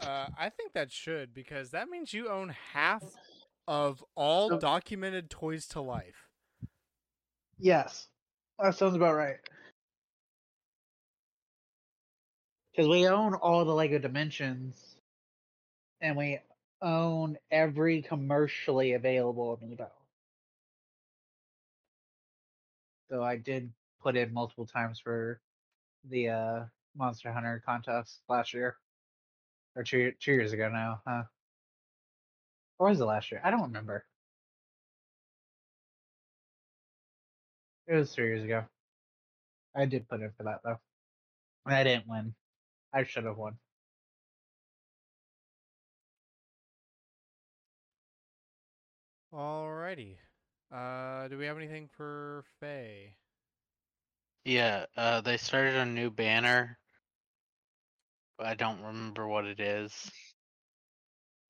Uh, I think that should because that means you own half of all documented toys to life. Yes. That sounds about right. Because we own all the Lego Dimensions, and we own every commercially available amiibo. So I did put in multiple times for the uh, Monster Hunter contest last year, or two two years ago now, huh? Or was it last year? I don't remember. It was three years ago. I did put in for that though. I didn't win. I should have won. Alrighty. Uh, do we have anything for Faye? Yeah, uh, they started a new banner. I don't remember what it is.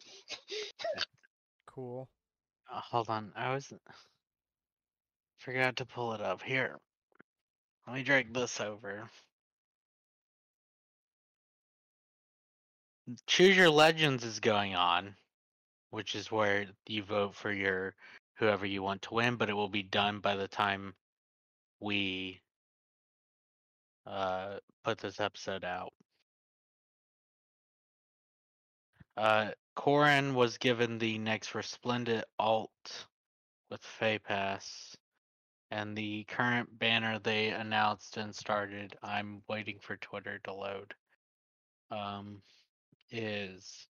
Cool. Uh, hold on, I was forgot to pull it up here. Let me drag this over. Choose Your Legends is going on, which is where you vote for your whoever you want to win, but it will be done by the time we uh put this episode out. Uh Corrin was given the next Resplendent alt with Fay Pass. And the current banner they announced and started, I'm waiting for Twitter to load. Um, is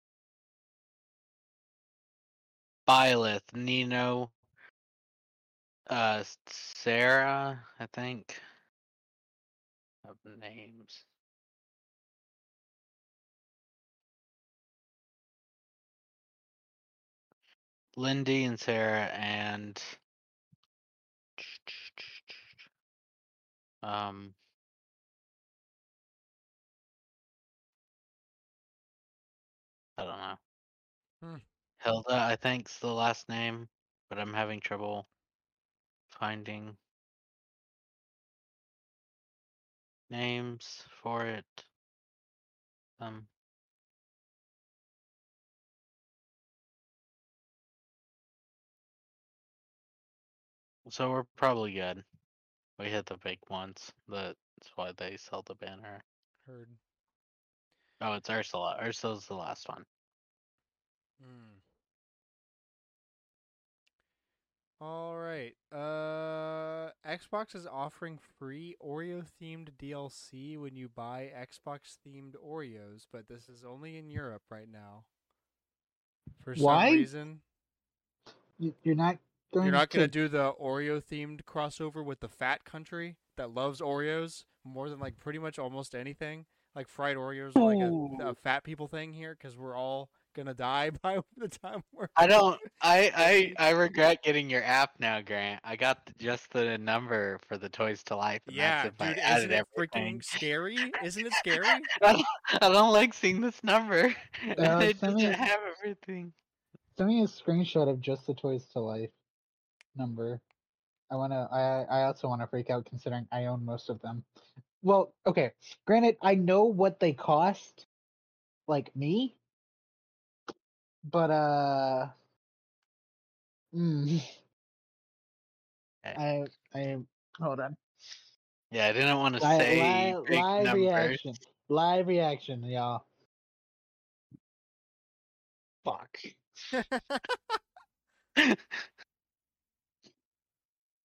Byleth, Nino, uh, Sarah, I think. Of names. Lindy and Sarah and um I don't know. Hmm. Hilda, I think's the last name, but I'm having trouble finding names for it. Um So we're probably good. We hit the big ones. That's why they sell the banner. Heard. Oh, it's Ursula. Ursula's the last one. Hmm. All right. Uh, Xbox is offering free Oreo themed DLC when you buy Xbox themed Oreos, but this is only in Europe right now. For Why? some reason, You, you're not going you're not going to do the Oreo themed crossover with the fat country that loves Oreos more than like pretty much almost anything. Like fried Oreos are like a, Oh. a fat people thing here because we're all gonna die by the time we're. I don't. I I I regret getting your app now, Grant. I got the, just the number for the Toys to Life. And Yeah, that's I dude, added isn't it everything. freaking scary? Isn't it scary? I don't, I don't like seeing this number. Uh, and it doesn't me- have everything. send me a screenshot of just the Toys to Life number. I wanna. I I also want to freak out considering I own most of them. Well, okay. Granted, I know what they cost, like me, but uh, mm, I I hold on. Yeah, I didn't want to say li- big live reaction. Live reaction, y'all. Fuck.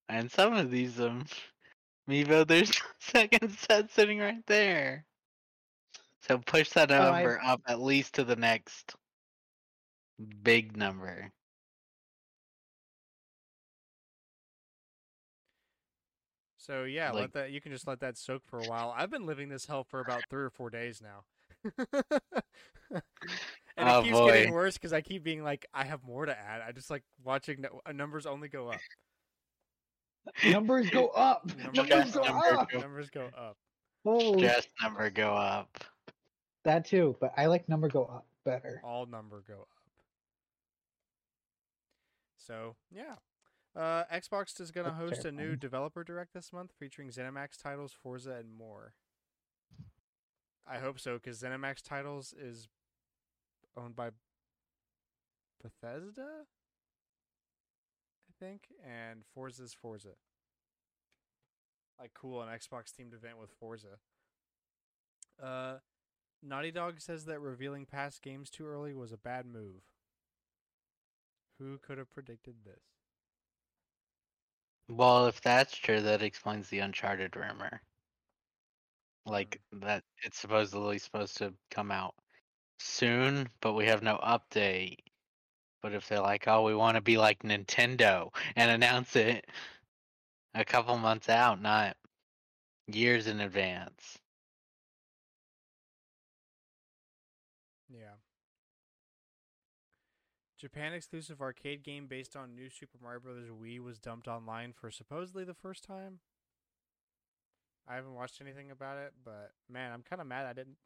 And some of these, um, Mevo, there's second set sitting right there. So push that Oh, I- number up at least to the next big number. So yeah, Like- let that you can just let that soak for a while. I've been living this hell for about three or four days now. and Oh, it keeps getting worse because I keep being like, I have more to add. I just like watching no- uh, numbers only go up. Numbers go up. Numbers Numbers go go up. up. Go- Numbers go up. Holy Just number go up. that too, but I like number go up better. All number go up. So yeah. Uh, Xbox is going to That's host a new developer direct this month featuring ZeniMax titles, Forza, and more. I hope so, because ZeniMax titles is owned by Bethesda, I think, and Forza's Forza. Like cool, an Xbox themed event with Forza. Uh, Naughty Dog says that revealing past games too early was a bad move. Who could have predicted this? Well, if that's true, that explains the Uncharted rumor. Like that it's supposedly supposed to come out soon, but we have no update. But if they're like, "Oh, we want to be like Nintendo and announce it a couple months out, not years in advance." Yeah. Japan exclusive arcade game based on new Super Mario Bros. Wii was dumped online for supposedly the first time. I haven't watched anything about it, but man, I'm kind of mad I didn't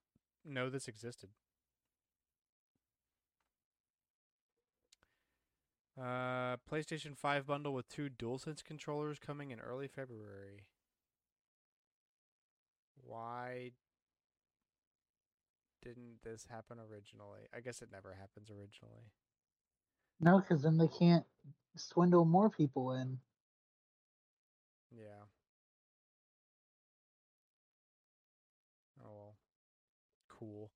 know this existed. Uh, PlayStation 5 bundle with two DualSense controllers coming in early February. Why didn't this happen originally? I guess it never happens originally. No, because then they can't swindle more people in. Yeah. Oh well. Cool.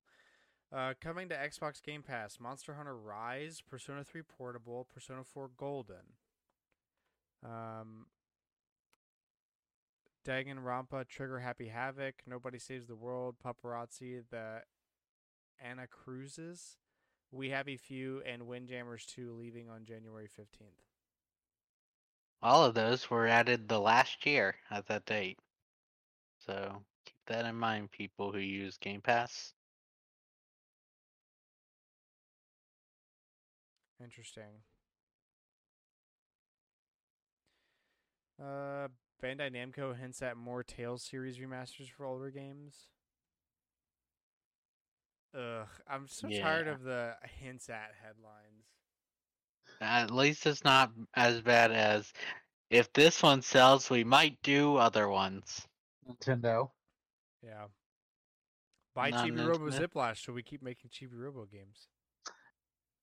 Uh, coming to Xbox Game Pass, Monster Hunter Rise, Persona 3 Portable, Persona 4 Golden. Um, Danganronpa, Trigger Happy Havoc, Nobody Saves the World, Pupperazzi, the Anacrusis, We Happy Few, and Windjammers 2 leaving on January 15th. All of those were added the last year at that date. So keep that in mind, people who use Game Pass. Interesting. Uh, Bandai Namco hints at more Tales series remasters for older games. Ugh, I'm so tired of the hints at headlines. At least it's not as bad as if this one sells, we might do other ones. Nintendo. Yeah. Buy Not Chibi Robo internet. Ziplash so we keep making Chibi Robo games.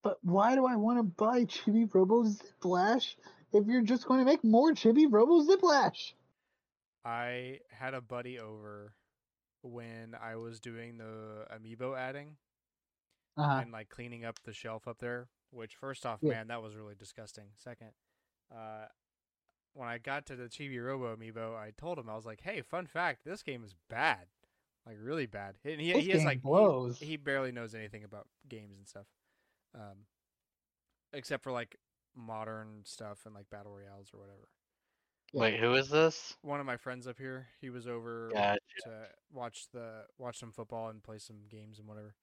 But why do I want to buy Chibi Robo Ziplash if you're just going to make more Chibi Robo Ziplash? I had a buddy over when I was doing the amiibo adding Uh-huh. and like cleaning up the shelf up there. Which first off, Yeah. man, that was really disgusting. Second, uh, when I got to the Chibi Robo amiibo, I told him I was like, "Hey, fun fact, this game is bad, like really bad." And he This he game like he- blows. He, barely knows anything about games and stuff, um, except for like modern stuff and like battle royales or whatever. Wait, who is this? One of my friends up here, he was over Gotcha. to watch the watch some football and play some games and whatever.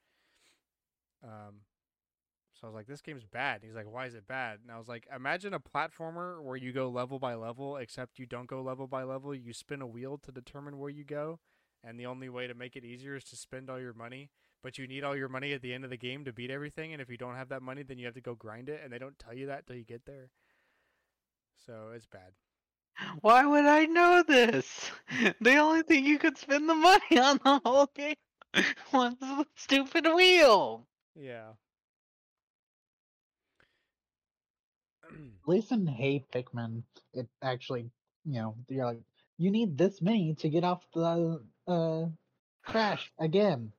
Um, so I was like, "This game's bad." He's like, "Why is it bad?" And I was like, "Imagine a platformer where you go level by level, except you don't go level by level. You spin a wheel to determine where you go, and the only way to make it easier is to spend all your money. But you need all your money at the end of the game to beat everything, and if you don't have that money, then you have to go grind it, and they don't tell you that till you get there. So it's bad. Why would I know this? The only thing you could spend the money on the whole game was the stupid wheel. Yeah. At least in Hey Pikmin, it actually, you know, you're like, you need this many to get off the uh crash again.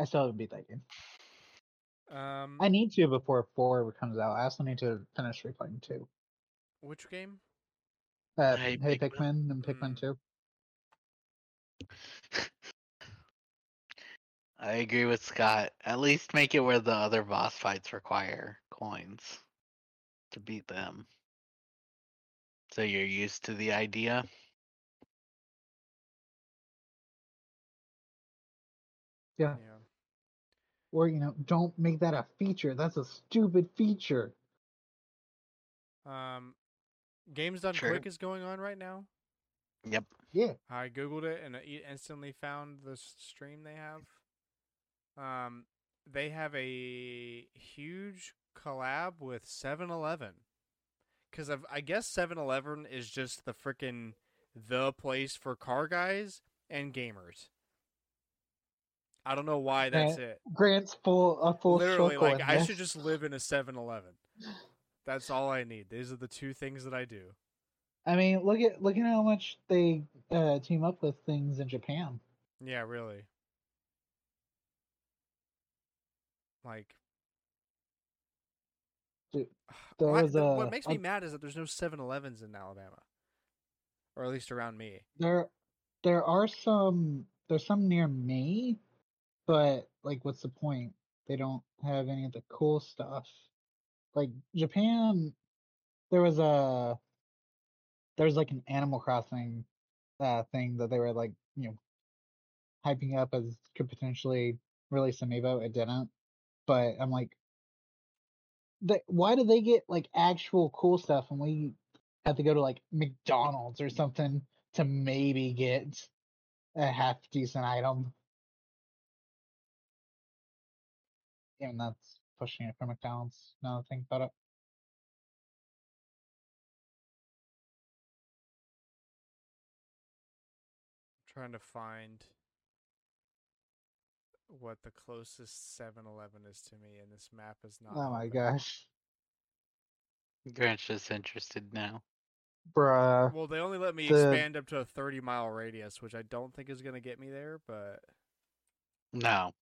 I still haven't beat that game. um, I need to before four comes out. I also need to finish replaying two. which game? Uh, Hey hey, Pikmin? Pikmin and Pikmin Mm. two. I agree with Scott. At least make it where the other boss fights require coins to beat them. So you're used to the idea. Yeah. Yeah. Or you know, don't make that a feature. That's a stupid feature. Um, Games Done Sure. Quick is going on right now. Yep. Yeah. I googled it and it instantly found the stream they have. Um, they have a huge collab with 7-Eleven. Cuz I guess 7-Eleven is just the freaking the place for car guys and gamers. I don't know why that's it. Grant's full a full Literally like I this. should just live in a 7-Eleven. That's all I need. These are the two things that I do. I mean, look at look at how much they uh, team up with things in Japan. Yeah, really. Like Dude, was a, what makes a- me mad is that there's no 7-Elevens in Alabama, or at least around me. there there are some there's some near me, but like, what's the point? They don't have any of the cool stuff. Like Japan, there was a there's like an Animal Crossing uh, thing that they were like you know hyping up as could potentially release amiibo. It didn't, but I'm like, they, why do they get like actual cool stuff and we have to go to like McDonald's or something to maybe get a half decent item? Even that's pushing it for McDonald's. Now that I think about it. Uh trying to find what the closest 7-Eleven is to me, and this map is not. Oh my helping. gosh, Grant's just interested now. bruh. Well, they only let me The- expand up to a 30 mile radius, which I don't think is going to get me there, but No.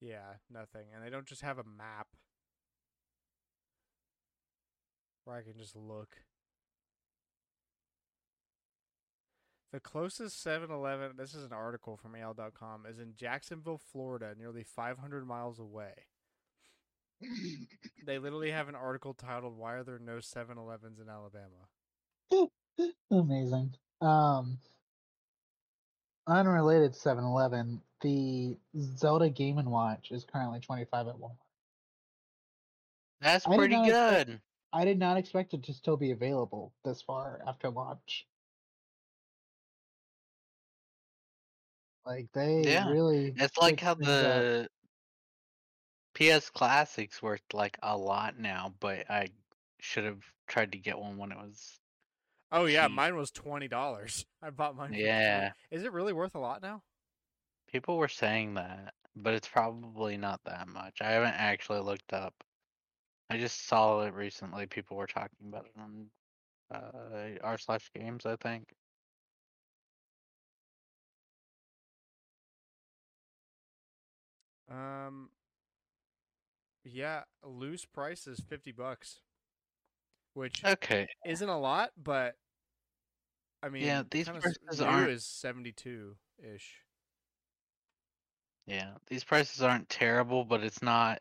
Yeah, nothing. And they don't just have a map. where I can just look. The closest 7-Eleven, this is an article from AL.com, is in Jacksonville, Florida, nearly 500 miles away. They literally have an article titled "Why are there no 7-Elevens in Alabama?" Amazing. Um, unrelated 7-Eleven, the Zelda Game and Watch is currently 25 at Walmart. That's I did pretty not expect- good. I did not expect it to still be available this far after launch. Like they Yeah, really It's like how things up. the PS Classics worth like a lot now, but I should have tried to get one when it was. Oh yeah, Cheap. mine was twenty dollars. I bought mine. For 20 Yeah, Is it really worth a lot now? People were saying that, but it's probably not that much. I haven't actually looked up. I just saw it recently. People were talking about it on uh, r slash games, I think. Um. Yeah, loose price is fifty bucks, which Okay, isn't a lot, but I mean, Yeah, these prices aren't- is seventy-two ish. Yeah, these prices aren't terrible, but it's not.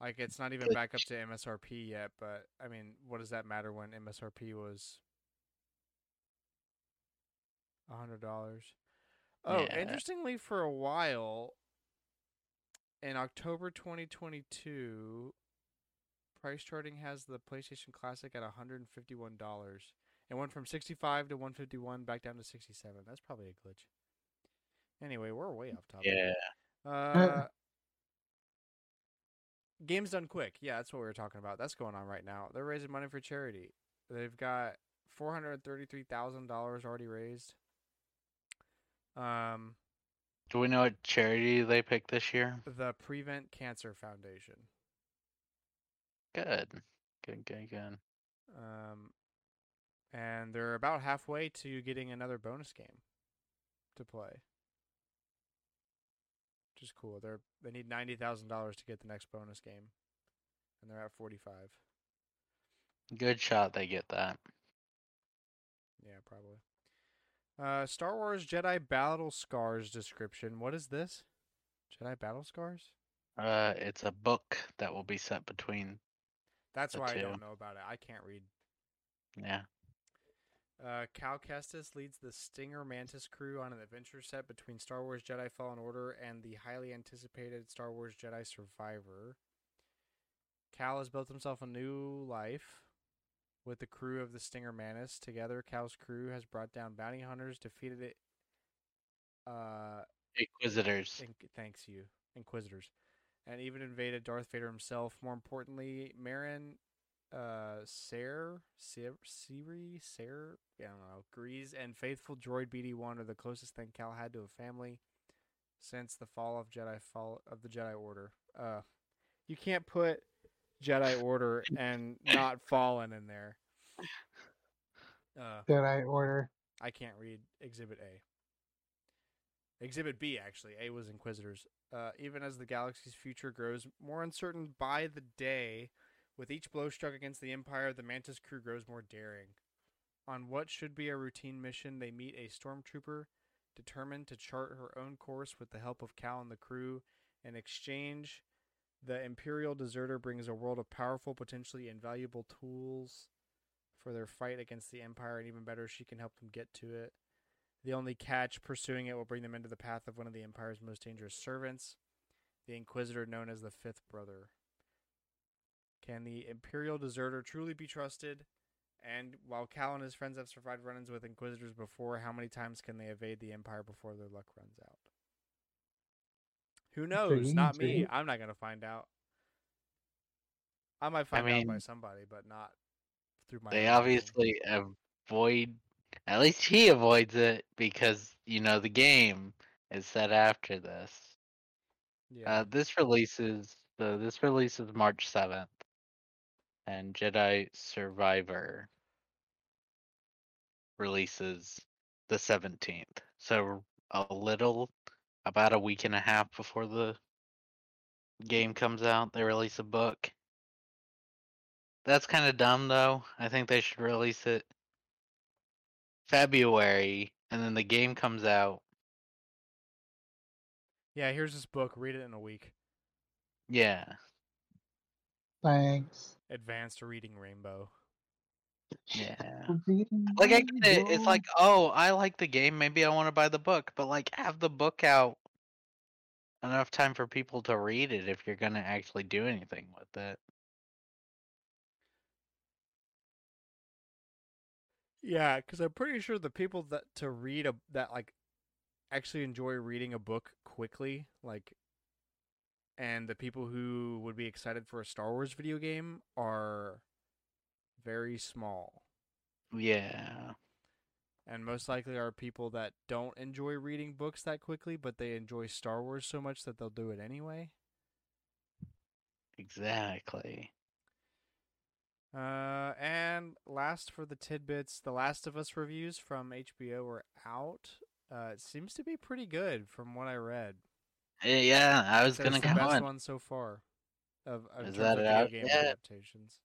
Like it's not even back up to MSRP yet, but I mean, what does that matter when MSRP was a hundred dollars? Oh, Yeah. interestingly, for a while, in October 2022, PriceCharting has the PlayStation Classic at 151 dollars. It went from 65 to 151, back down to 67. That's probably a glitch. Anyway, we're way off topic. Yeah, Uh, games done quick. Yeah, that's what we were talking about. That's going on right now. They're raising money for charity. They've got four hundred thirty-three thousand dollars already raised. Um, do we know what charity they picked this year? the Prevent Cancer Foundation. Good, good, good, good. Um, and they're about halfway to getting another bonus game to play. Which is cool. They're they need ninety thousand dollars to get the next bonus game, and they're at forty-five. Good shot they get that. Yeah, probably. Uh, Star Wars Jedi Battle Scars description. What is this? Jedi Battle Scars? Uh, it's a book that will be set between. That's why I don't know about it. I can't read. Yeah, Uh, Cal Kestis leads the Stinger Mantis crew on an adventure set between Star Wars Jedi Fallen Order and the highly anticipated Star Wars Jedi Survivor. Cal has built himself a new life with the crew of the Stinger Mantis. Together, Cal's crew has brought down bounty hunters, defeated it. Uh, Inquisitors. Inc- thanks you, Inquisitors, and even invaded Darth Vader himself. More importantly, Merrin, uh, Ser, Siri, Ser, I don't know, Greez, and faithful droid BD-1 are the closest thing Cal had to a family since the fall of Jedi fall of the Jedi Order. Uh, you can't put Jedi Order and not Fallen in there. Uh, Jedi Order. I can't read Exhibit A. Exhibit B, actually. A was Inquisitors. Uh, even as the galaxy's future grows more uncertain by the day, with each blow struck against the Empire, the Mantis crew grows more daring. On what should be a routine mission, they meet a stormtrooper determined to chart her own course with the help of Cal and the crew. In exchange, the Imperial deserter brings a world of powerful, potentially invaluable tools for their fight against the Empire, and even better, she can help them get to it. The only catch pursuing it will bring them into the path of one of the Empire's most dangerous servants, the Inquisitor known as the Fifth Brother. Can the Imperial deserter truly be trusted? And while Cal and his friends have survived run ins with Inquisitors before, how many times can they evade the Empire before their luck runs out? Who knows? Intriguing, Not me. intriguing. I'm not going to find out. I might find out by somebody, but not through my They own thinking. obviously avoid. At least he avoids it because you know the game is set after this. Yeah. Uh, this releases the this releases March seventh, and Jedi Survivor releases the seventeenth. So a little, about a week and a half before the game comes out, they release a book. That's kind of dumb, though. I think they should release it February, and then the game comes out. Yeah, here's this book. Read it in a week. Yeah, Thanks. Advanced Reading Rainbow. yeah. Like I get it. It's like, oh, I like the game. Maybe I want to buy the book, but like, have the book out enough time for people to read it if you're gonna actually do anything with it. Yeah, because I'm pretty sure the people that to read a that like actually enjoy reading a book quickly, like, and the people who would be excited for a Star Wars video game are very small, Yeah. and most likely are people that don't enjoy reading books that quickly, but they enjoy Star Wars so much that they'll do it anyway. Exactly. Uh, and last for the tidbits, The Last of Us reviews from HBO are out. Uh, it seems to be pretty good from what I read. Eh, Yeah, I was gonna the best comment. one so far. Of, of Is that of out game yet? adaptations.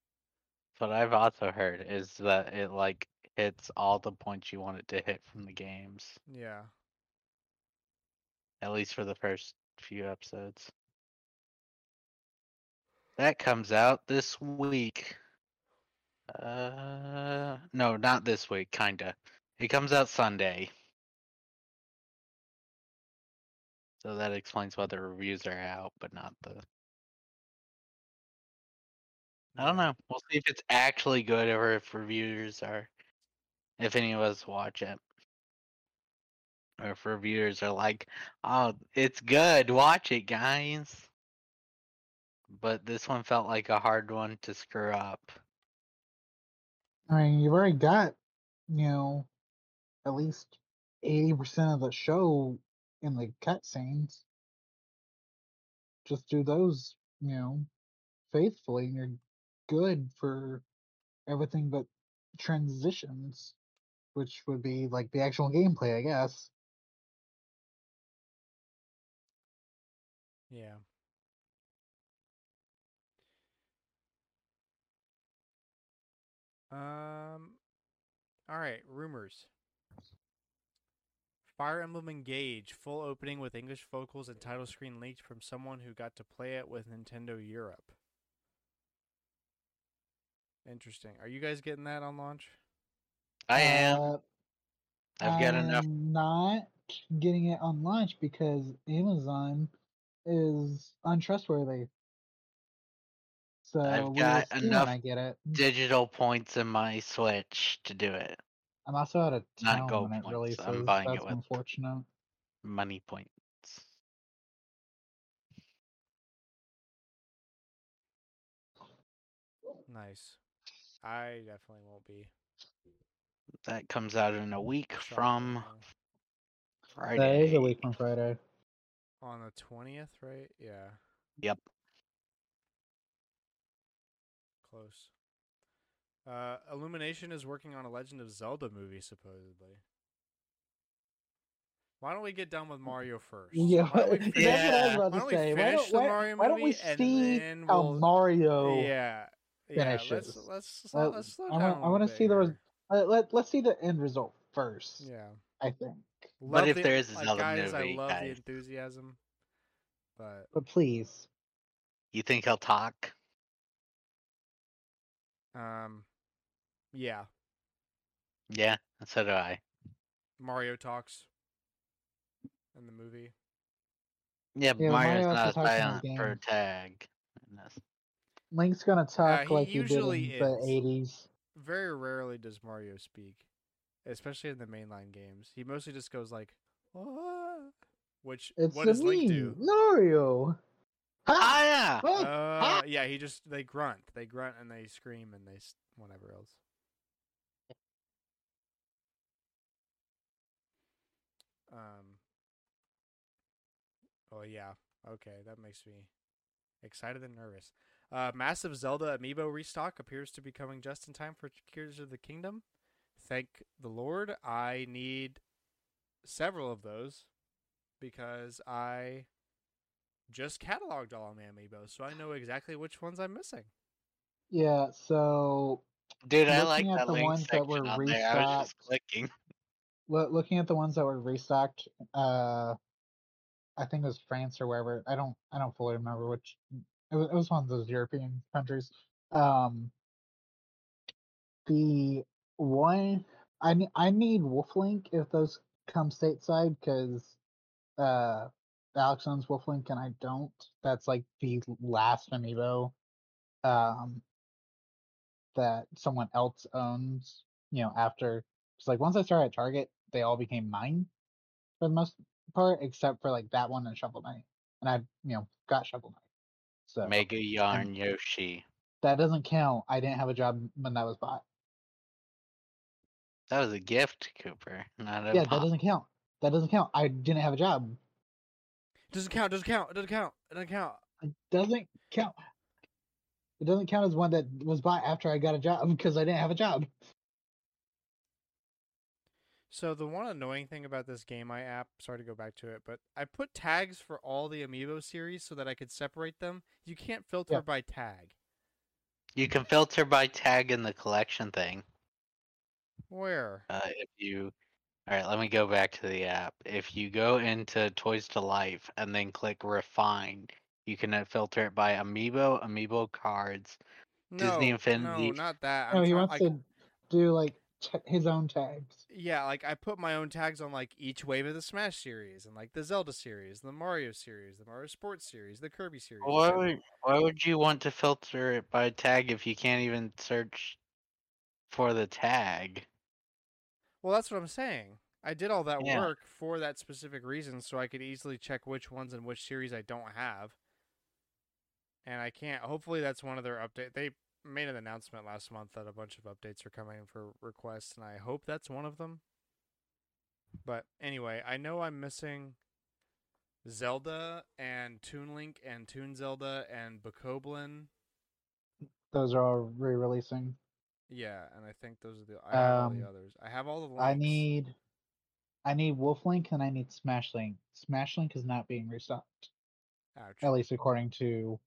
What I've also heard is that it like hits all the points you want it to hit from the games, Yeah. at least for the first few episodes. That comes out this week. Uh, no, not this week. Kinda. It comes out Sunday. So that explains why the reviews are out, but not the. I don't mm. know. We'll see if it's actually good or if reviewers are, if any of us watch it, or if reviewers are like, "Oh, it's good. Watch it, guys." But this one felt like a hard one to screw up. I mean, you've already got, you know, at least eighty percent of the show in the cutscenes. Just do those, you know, faithfully, and you're good for everything but transitions, which would be like the actual gameplay, I guess. Yeah. Um. All right. Rumors. Fire Emblem Engage full opening with English vocals and title screen leaked from someone who got to play it with Nintendo Europe. Interesting. Are you guys getting that on launch? I am. Uh, I've got enough. I'm not getting it on launch because Amazon is untrustworthy. So I've we will got enough I get it. digital points in my Switch to do it. I'm also out of Not town gold when it points, releases. I'm buying it with- unfortunate. Money points. Nice. I definitely won't be. That comes out in a week shopping from. Friday. That is a week from Friday. on the twentieth, right? Yeah, Yep. close. Uh, Illumination is working on a Legend of Zelda movie, supposedly. Why don't we get done with Mario first? Yeah, Why don't we that's finish- what I was Yeah. about Why to don't we say. Why don't, the why, Mario why don't we movie and see then how we'll- Mario? Yeah, yeah. Let's finishes. let's let's, Uh, let's slow I down. wanna- a I little wanna bit see the res- here. Uh, let Let's see the end result first. Yeah. I think. But if the- there is a like, Zelda guys, I movie, love the enthusiasm, but But please, You think he'll talk? um, yeah, Yeah, so do I. Mario talks in the movie. Yeah, but Yeah, Mario's Mario not also talks in silent for tag. Link's gonna talk he like he did usually in the is. '80s. Very rarely does Mario speak, especially in the mainline games. He mostly just goes like, "What?" Which It's what the does Link do? Mario. Ha! Ah, yeah. Uh, ha! yeah, he just they grunt, they grunt, and they scream, and they s- whatever else. Um. Oh yeah. Okay, that makes me excited and nervous. Uh, massive Zelda amiibo restock appears to be coming just in time for Tears of the Kingdom. Thank the Lord. I need several of those because I just cataloged all my amiibos, so I know exactly which ones I'm missing. Yeah, so Dude, I like at that the link ones that were on there. I was just clicking. Loo- looking at the ones that were restocked, uh, I think it was France or wherever. I don't, I don't fully remember which. It was, it was one of those European countries. Um, the one I I need Wolflink if those come stateside because uh, Alex owns Wolflink and I don't. That's like the last amiibo um, that someone else owns. You know, after it's like once I start at Target, they all became mine for the most part, except for like that one and Shovel Knight. And I, you know, got Shovel Knight. So Mega Yarn Yoshi. that doesn't count. I didn't have a job when that was bought. That was a gift, Cooper. Not a yeah, that doesn't count. That doesn't count. I didn't have a job. Doesn't count. Doesn't count. Doesn't count. It doesn't count. It doesn't count. It doesn't count as one that was bought after I got a job because I didn't have a job. So the one annoying thing about this GameEye app, sorry to go back to it, but I put tags for all the amiibo series so that I could separate them. You can't filter Yeah. by tag. You can filter by tag in the collection thing. Where? Uh, if you, all right, let me go back to the app. If you go into Toys to Life and then click Refine, you can uh, filter it by amiibo, amiibo cards. No, Disney no, Infinity- not that. No, I'm he wants like, to do like t- his own tags. Yeah, like I put my own tags on like each wave of the Smash series and like the Zelda series, the Mario series, the Mario Sports series, the Kirby series. Why would why would you want to filter it by tag if you can't even search for the tag? Well, that's what I'm saying. I did all that Yeah. work for that specific reason so I could easily check which ones and which series I don't have. And I can't. Hopefully, that's one of their update. They made an announcement last month that a bunch of updates are coming for requests, and I hope that's one of them. But anyway, I know I'm missing Zelda and Toon Link and Toon Zelda and Bokoblin. Those are all re-releasing. Yeah, and I think those are the. I have all the Um, others. I have all the. Links. I need, I need Wolflink and I need Smash Link. Smash Link is not being restocked, Ouch. at least according to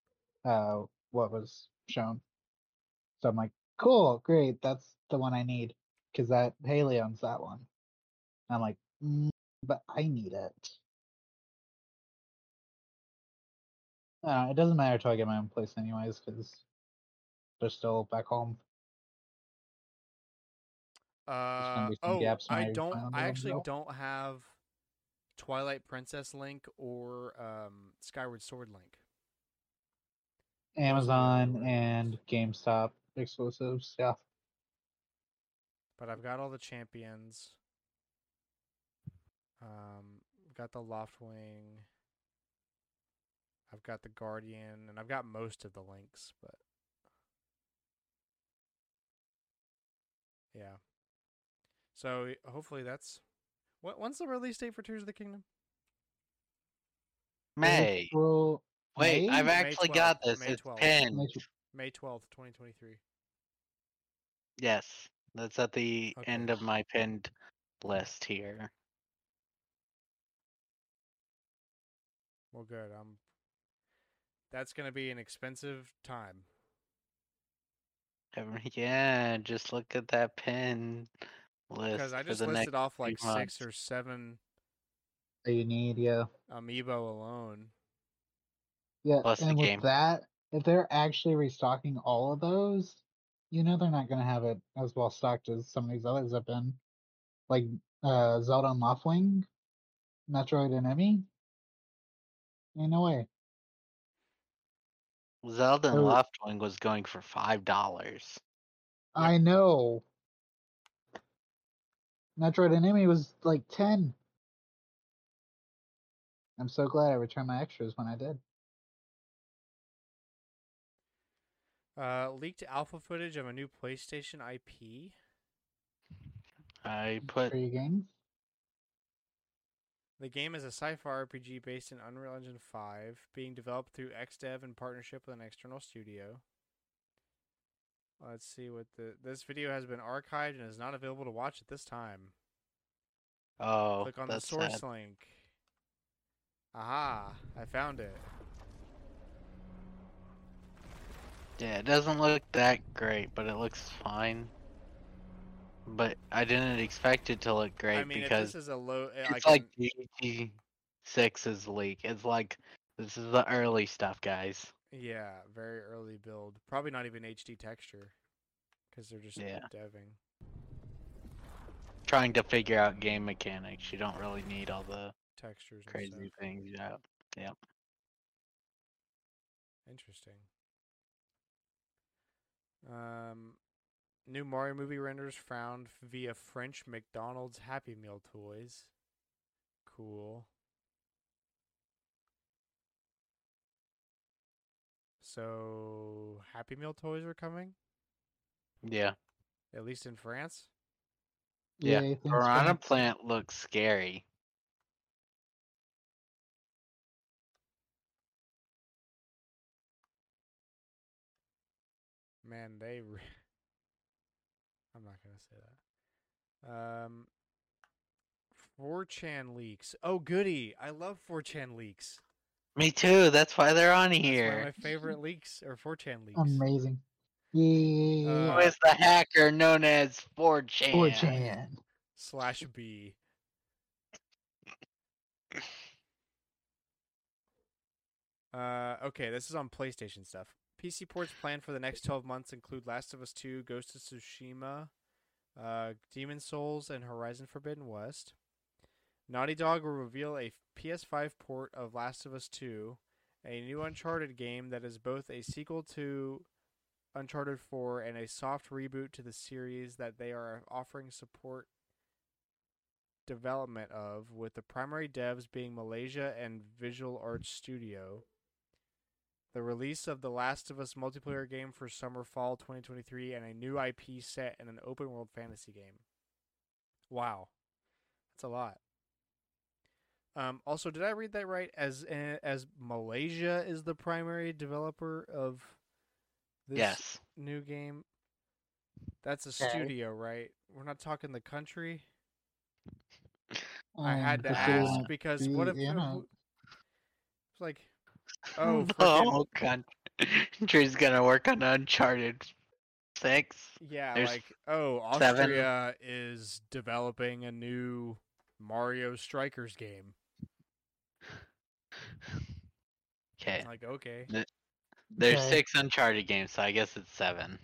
uh what was shown. So I'm like, cool, great, that's the one I need because that Haley owns that one. And I'm like, mm, but I need it. Uh, it doesn't matter till I get my own place, anyways, because they're still back home. Uh oh, gaps I don't. I actually don't have Twilight Princess Link or um, Skyward Sword Link. Those are the only Amazon and GameStop exclusives. Yeah. But I've got all the champions. Um, got the Loftwing. I've got the Guardian, and I've got most of the links, but yeah. So hopefully that's what. When's the release date for Tears of the Kingdom? May. April- Wait, May? I've actually got this. May It's 12th. pinned. May twelfth, twenty twenty three. Yes, that's at the Okay. end of my pinned list here. Well, good. Um, that's gonna be an expensive time. Yeah, just look at that pin list Because I just listed off like few six or seven that you need, yeah. amiibo alone. Yeah, Plus the and with game. that, if they're actually restocking all of those, you know they're not gonna have it as well stocked as some of these others have been. Like uh Zelda and Loftwing, Metroid and Emmy. Ain't no way. Zelda and Oh. Was going for five dollars. I know. Metroid and Emmy was like ten. I'm so glad I returned my extras when I did. Uh, leaked alpha footage of a new PlayStation IP. I put Free games. The game is a sci-fi RPG based in Unreal Engine 5, being developed through XDev in partnership with an external studio. Let's see what the this video has been archived and is not available to watch at this time. oh Click on the source sad. link. Aha, I found it. Yeah, it doesn't look that great, but it looks fine. But I didn't expect it to look great I mean, because this is a low, eh, I it's can, like GT six's leak. It's like this is the early stuff, guys. yeah, very early build. Probably not even HD texture, because they're just Yeah. deving. Trying to figure out game mechanics. You don't really need all the Textures. and crazy things. Yeah. Interesting. Um, new Mario movie renders found via French McDonald's Happy Meal toys. Cool. So Happy Meal toys are coming, Yeah. at least in France. Yeah. Yay, thanks, Piranha Frank. plant looks scary. Man, they. Re- I'm not gonna say that. Um, 4chan leaks. Oh, goody! I love 4chan leaks. Me too. That's why they're on That's one here. of my favorite leaks or 4chan leaks. Amazing. Yeah. Uh, Who is the hacker known as 4chan? 4chan. slash B. Uh, okay, this is on PlayStation stuff. PC ports planned for the next 12 months include Last of Us 2, Ghost of Tsushima, uh, Demon Souls, and Horizon Forbidden West. Naughty Dog will reveal a PS5 port of Last of Us 2, a new Uncharted game that is both a sequel to Uncharted 4 and a soft reboot to the series that they are offering support development of, with the primary devs being Malaysia and Visual Arts Studio. The release of the Last of Us multiplayer game for summer fall 2023 and a new IP set in an open world fantasy game. Wow. That's a lot. Um, also, did I read that right? As uh, as Malaysia is the primary developer of this Yes. new game. That's a Okay. studio, right? We're not talking the country. I Um, had to the ask because what if in who- a- who- it's like oh the frickin- whole country's gonna work on Uncharted Six. yeah there's like oh seven- Austria is developing a new Mario Strikers game. Okay. Like okay, There's Okay. six Uncharted games, so I guess it's seven.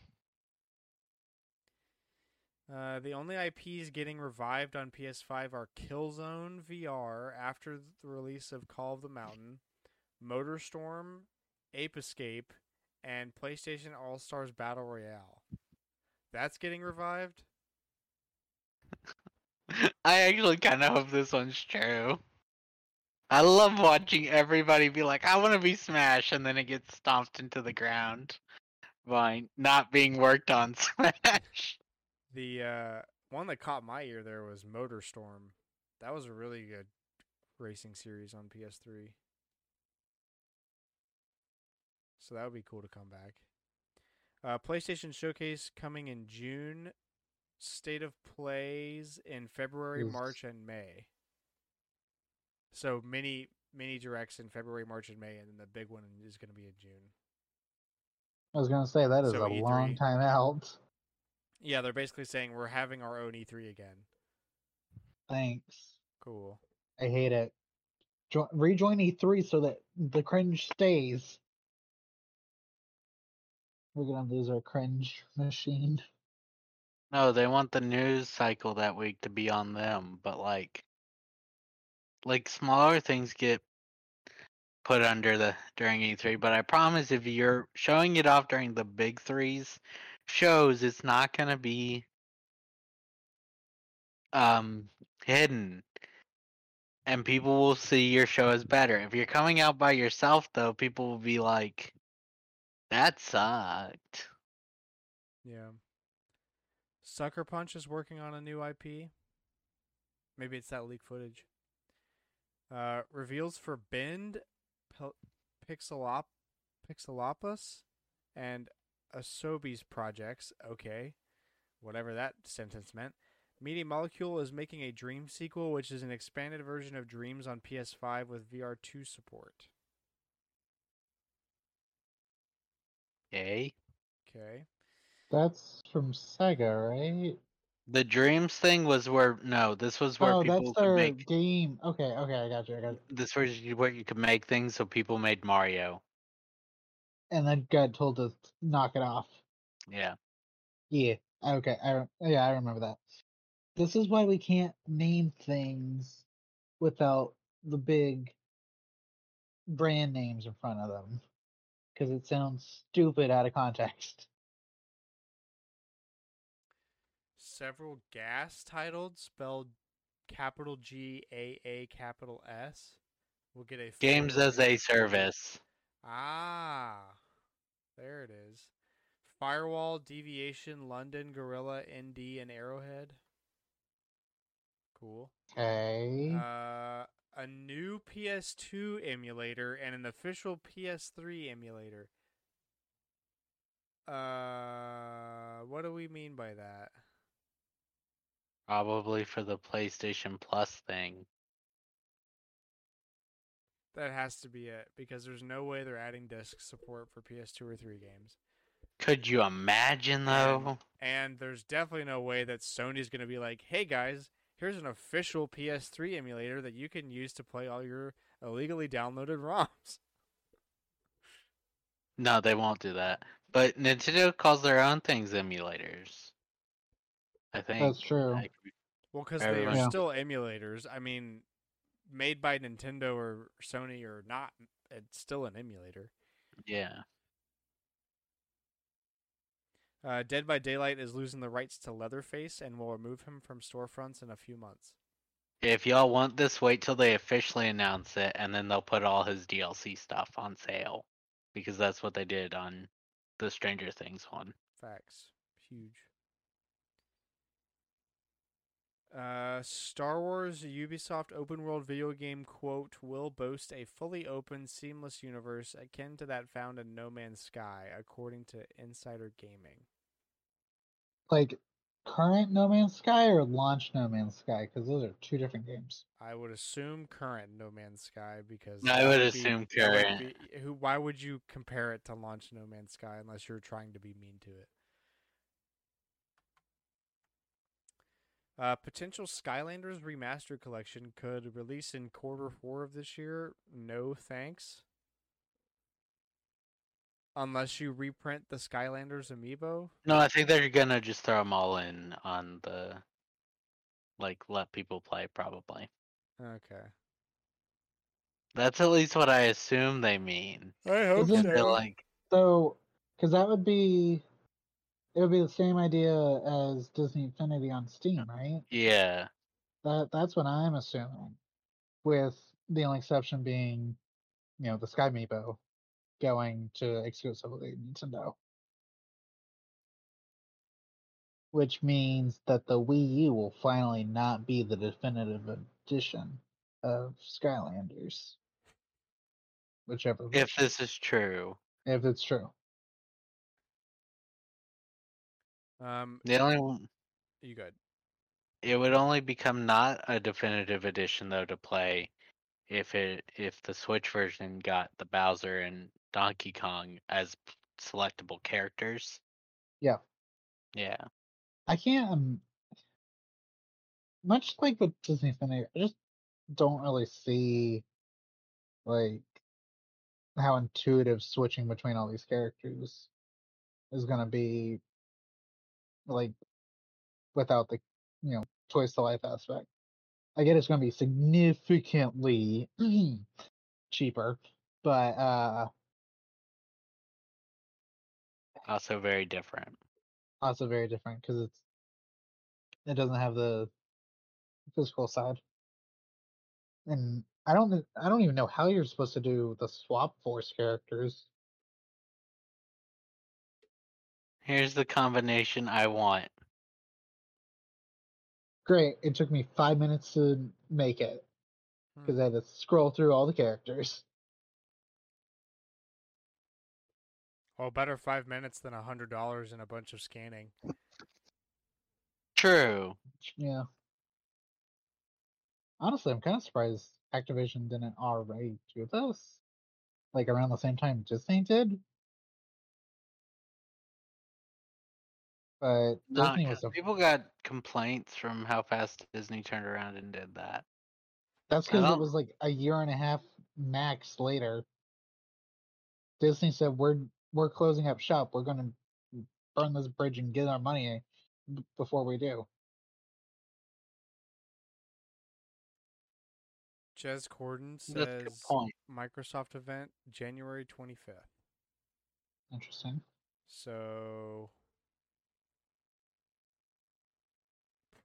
uh, the only IPs getting revived on PS5 are Killzone VR after the release of Call of the Mountain, MotorStorm, Ape Escape, and PlayStation All Stars Battle Royale. That's getting revived. I actually kind of hope this one's true. I love watching everybody be like, I want to be Smash, and then it gets stomped into the ground by not being worked on Smash. The uh, one that caught my ear there was MotorStorm. That was a really good racing series on PS3. So that would be cool to come back. Uh, PlayStation Showcase coming in June. State of Plays in February, Oof. March, and May. So many mini directs in February, March, and May, and then the big one is going to be in June. I was gonna say that is So a E3. long time out. Yeah, they're basically saying we're having our own E3 again. Thanks. Cool. I hate it. Jo- rejoin E3 so that the cringe stays. We're gonna lose our cringe machine. No, they want the news cycle that week to be on them, but like, like smaller things get put under the during E3. But I promise, if you're showing it off during the big threes shows, it's not gonna be um hidden, and people will see your show as better. If you're coming out by yourself, though, people will be like, "That sucked." Yeah. Sucker Punch is working on a new IP. Maybe it's that leak footage. Uh, reveals for Bend, Pixelop, Pixelopus, and Asobi's projects. Okay, whatever that sentence meant. Media Molecule is making a Dream sequel, which is an expanded version of Dreams on PS5 with VR2 support. Yay. Okay. That's from Sega, right? The Dreams thing was where no, this was where oh, people that's could make game. Okay, okay, I got you. I got you. this was where you could make things so people made Mario. And then got told to knock it off. Yeah. Yeah. Okay. I yeah, I remember that. This is why we can't name things without the big brand names in front of them because it sounds stupid out of context. Several gas titled spelled capital G A A capital S will get a Games as a service. Ah, there it is. Firewall, Deviation, London, Guerrilla, ND, and Arrowhead. Cool. Okay. Uh, a new PS2 emulator and an official PS3 emulator. Uh, what do we mean by that? Probably for the PlayStation Plus thing. That has to be it because there's no way they're adding disc support for PS2 or 3 games. Could you imagine though? And there's definitely no way that Sony's going to be like, "Hey guys, here's an official PS3 emulator that you can use to play all your illegally downloaded ROMs." No, they won't do that. But Nintendo calls their own things emulators. I think. That's true. Like, Well, because they are Yeah. still emulators. I mean, made by Nintendo or Sony or not, it's still an emulator. yeah. Uh, Dead by Daylight is losing the rights to Leatherface and will remove him from storefronts in a few months. If y'all want this, wait till they officially announce it, and then they'll put all his DLC stuff on sale, because that's what they did on the Stranger Things one. Facts. Huge. Uh, Star Wars Ubisoft open world video game quote will boast a fully open, seamless universe akin to that found in No Man's Sky, according to Insider Gaming. Like current No Man's Sky or launch No Man's Sky because those are two different games. I would assume current No Man's Sky because I that would be- assume that would current. be- who? Why would you compare it to launch No Man's Sky unless you're trying to be mean to it? Uh, potential Skylanders remastered collection could release in quarter four of this year. No thanks. Unless you reprint the Skylanders amiibo. No, I think they're gonna just throw them all in on the, like, let people play probably. Okay. That's at least what I assume they mean. I hope Isn't so. like, So, because that would be, it would be the same idea as Disney Infinity on Steam, right? yeah, That that's what I'm assuming, with the only exception being, you know, the Sky Meepo going to exclusively Nintendo. Which means that the Wii U will finally not be the definitive edition of Skylanders. Whichever if version, this is true. if it's true. Um, The only one- you good? it would only become not a definitive edition though to play if it if the Switch version got the Bowser and Donkey Kong as selectable characters. Yeah. Yeah. I can't. Um, much like with Disney Infinity, I just don't really see like how intuitive switching between all these characters is gonna be like without the you know toys to life aspect. I get it's gonna be significantly cheaper, but uh Also very different. also very different because it's it doesn't have the physical side and i don't i don't even know how you're supposed to do the swap force characters Here's the combination I want. great it took me five minutes to make it because hmm. i had to scroll through all the characters Well, better five minutes than a hundred dollars and a bunch of scanning. True. yeah honestly i'm kind of surprised activision didn't already do this like around the same time disney did but Not Disney was 'cause a, people got complaints from how fast Disney turned around and did that. that's because it was like a year and a half max later. Disney said we're we're closing up shop. We're gonna burn this bridge and get our money before we do. Jez Corden That's a good says. Microsoft event January 25th. Interesting. So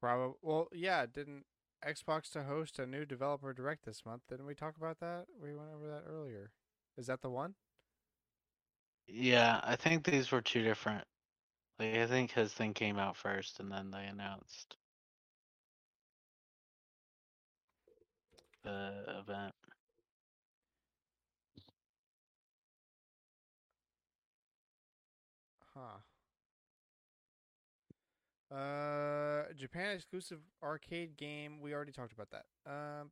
probably well, yeah, didn't Xbox to host a new developer direct this month? Didn't we talk about that? We went over that earlier. Is that the one? Yeah, I think these were two different. Like, I think his thing came out first, and then they announced the event. Huh. Uh, Japan exclusive arcade game. We already talked about that. Um,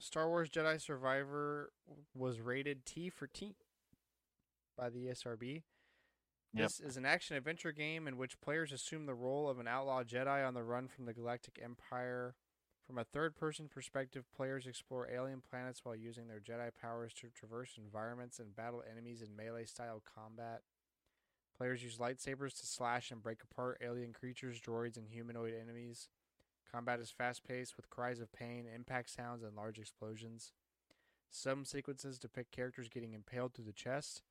Star Wars Jedi Survivor was rated T for T by the ESRB. Yep. This is an action adventure game in which players assume the role of an outlaw Jedi on the run from the Galactic Empire. From a third person perspective, players explore alien planets while using their Jedi powers to traverse environments and battle enemies in melee style combat. Players use lightsabers to slash and break apart alien creatures, droids, and humanoid enemies. Combat is fast paced with cries of pain, impact sounds, and large explosions. Some sequences depict characters getting impaled through the chest.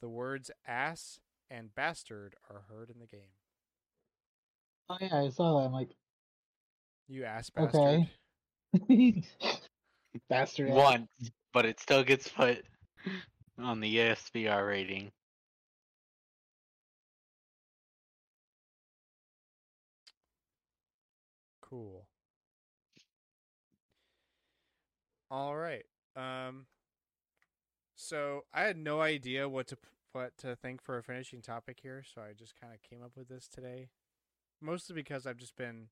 The words ass and bastard are heard in the game. Oh yeah, I saw that. I'm like, You ass bastard. Okay. bastard. ass. Once, but it still gets put on the ESRB rating. Cool. All right. Um so I had no idea what to what to think for a finishing topic here, so I just kind of came up with this today. Mostly because I've just been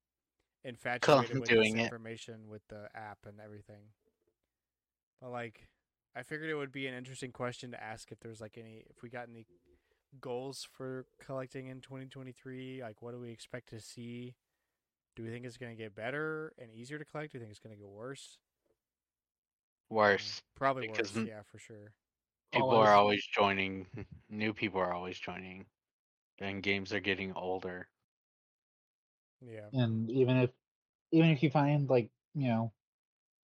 infatuated with doing this it. information with the app and everything. But like I figured it would be an interesting question to ask if there's like any if we got any goals for collecting in 2023, like what do we expect to see? Do we think it's going to get better and easier to collect? Do you think it's going to get worse? Um, Worse. Probably because worse, yeah, for sure. People Always. are always joining. New people are always joining. And games are getting older. Yeah. And even if even if you find like you know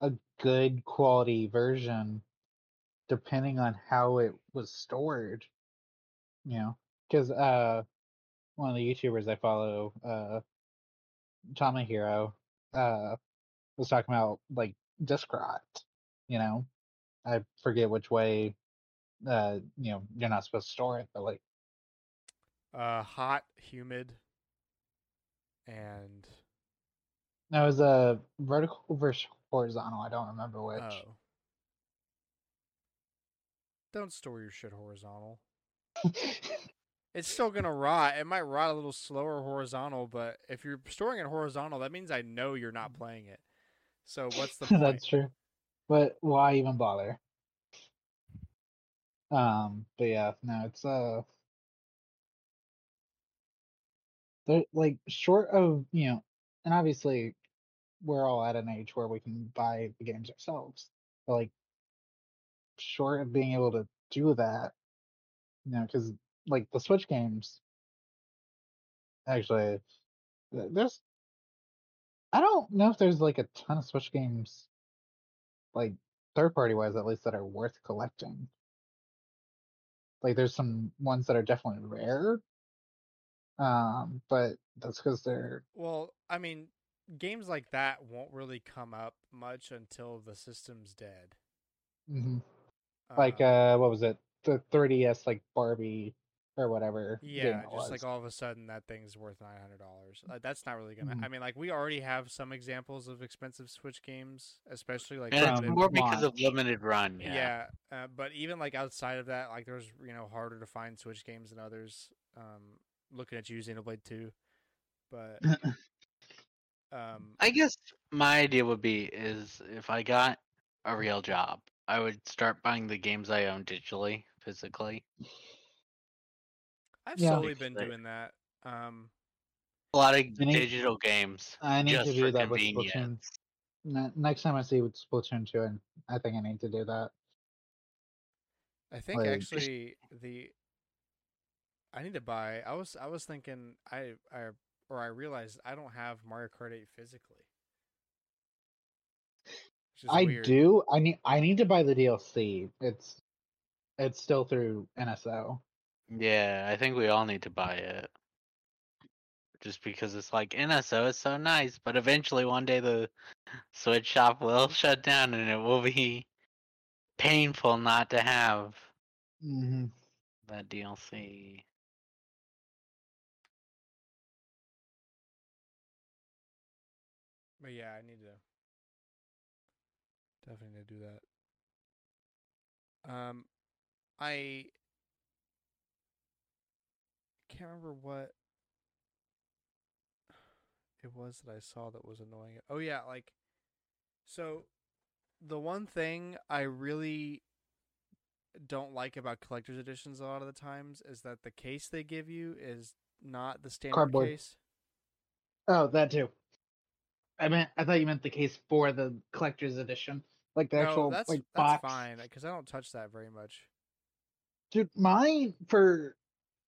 a good quality version, depending on how it was stored, you know, because uh, one of the YouTubers I follow, uh, Tommy Hero, uh, was talking about like disk rot. You know, I forget which way, uh, you know, you're not supposed to store it, but like Uh hot, humid and no, it was a vertical versus horizontal. I don't remember which. oh. Don't store your shit horizontal. It's still going to rot. It might rot a little slower horizontal, but if you're storing it horizontal, that means I know you're not playing it. So what's the point? That's true. But why even bother? Um, but yeah, no, it's uh they're like short of, you know, and obviously we're all at an age where we can buy the games ourselves. But like short of being able to do that, you know, because like the Switch games actually there's I don't know if there's like a ton of Switch games like third party wise at least that are worth collecting. Like there's some ones that are definitely rare. Um, but that's because they're Well, I mean, games like that won't really come up much until the system's dead. mhm. like Um, uh what was it? The 3DS like Barbie or whatever. Yeah, it just like all of a sudden that thing's worth nine hundred dollars. Uh, that's not really gonna. Mhm. I mean, like we already have some examples of expensive Switch games, especially like And it's more because of limited run. yeah. Yeah. uh, but even like outside of that, like there's you know harder to find Switch games than others. Um, looking at you, Xenoblade Two, but um, I guess my idea would be is if I got a real job, I would start buying the games I own digitally, physically. I've Yeah. slowly been doing that. Um, A lot of I need- digital games. I need just to do that with Splatoon. Next time I see with Splatoon 2, and I think I need to do that. I think Like- actually the I need to buy. I was I was thinking I I or I realized I don't have Mario Kart 8 physically. I weird. do. I need. I need to buy the DLC. It's it's still through NSO. Yeah, I think we all need to buy it. Just because it's like NSO is so nice, but eventually one day the Switch shop will shut down and it will be painful not to have Mm-hmm. that DLC. But yeah, I need to definitely need to do that. Um, I can't remember what it was that I saw that was annoying. Oh yeah, like so the one thing I really don't like about collector's editions a lot of the times is that the case they give you is not the standard Cardboard. case. Oh, that too. I meant. I thought you meant the case for the collector's edition, like the no, actual that's like that's box. Uh, fine because I don't touch that very much. Dude, mine for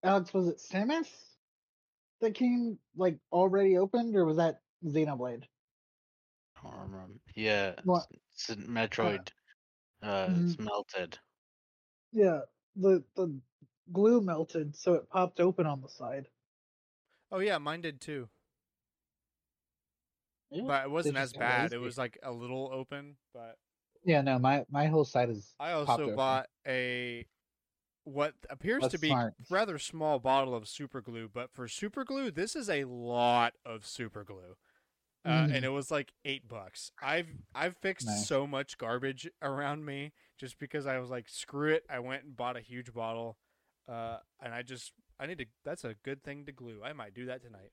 Alex was it Samus that came like already opened, or was that Xenoblade? I don't remember. Yeah, What? it's a Metroid. Uh, Mhm. it's melted. Yeah, the the glue melted, so it popped open on the side. Oh yeah, mine did too, Yeah, but it wasn't just as got bad. It was like a little open, but Yeah, no, my my whole side is. I popped also open. bought a what appears to be rather small bottle of super glue, but for super glue, this is a lot of super glue. Uh, Mhm. and it was like eight bucks. I've I've fixed Nice. so much garbage around me just because I was like, screw it. I went and bought a huge bottle, uh, and I just I need to. That's a good thing to glue. I might do that tonight.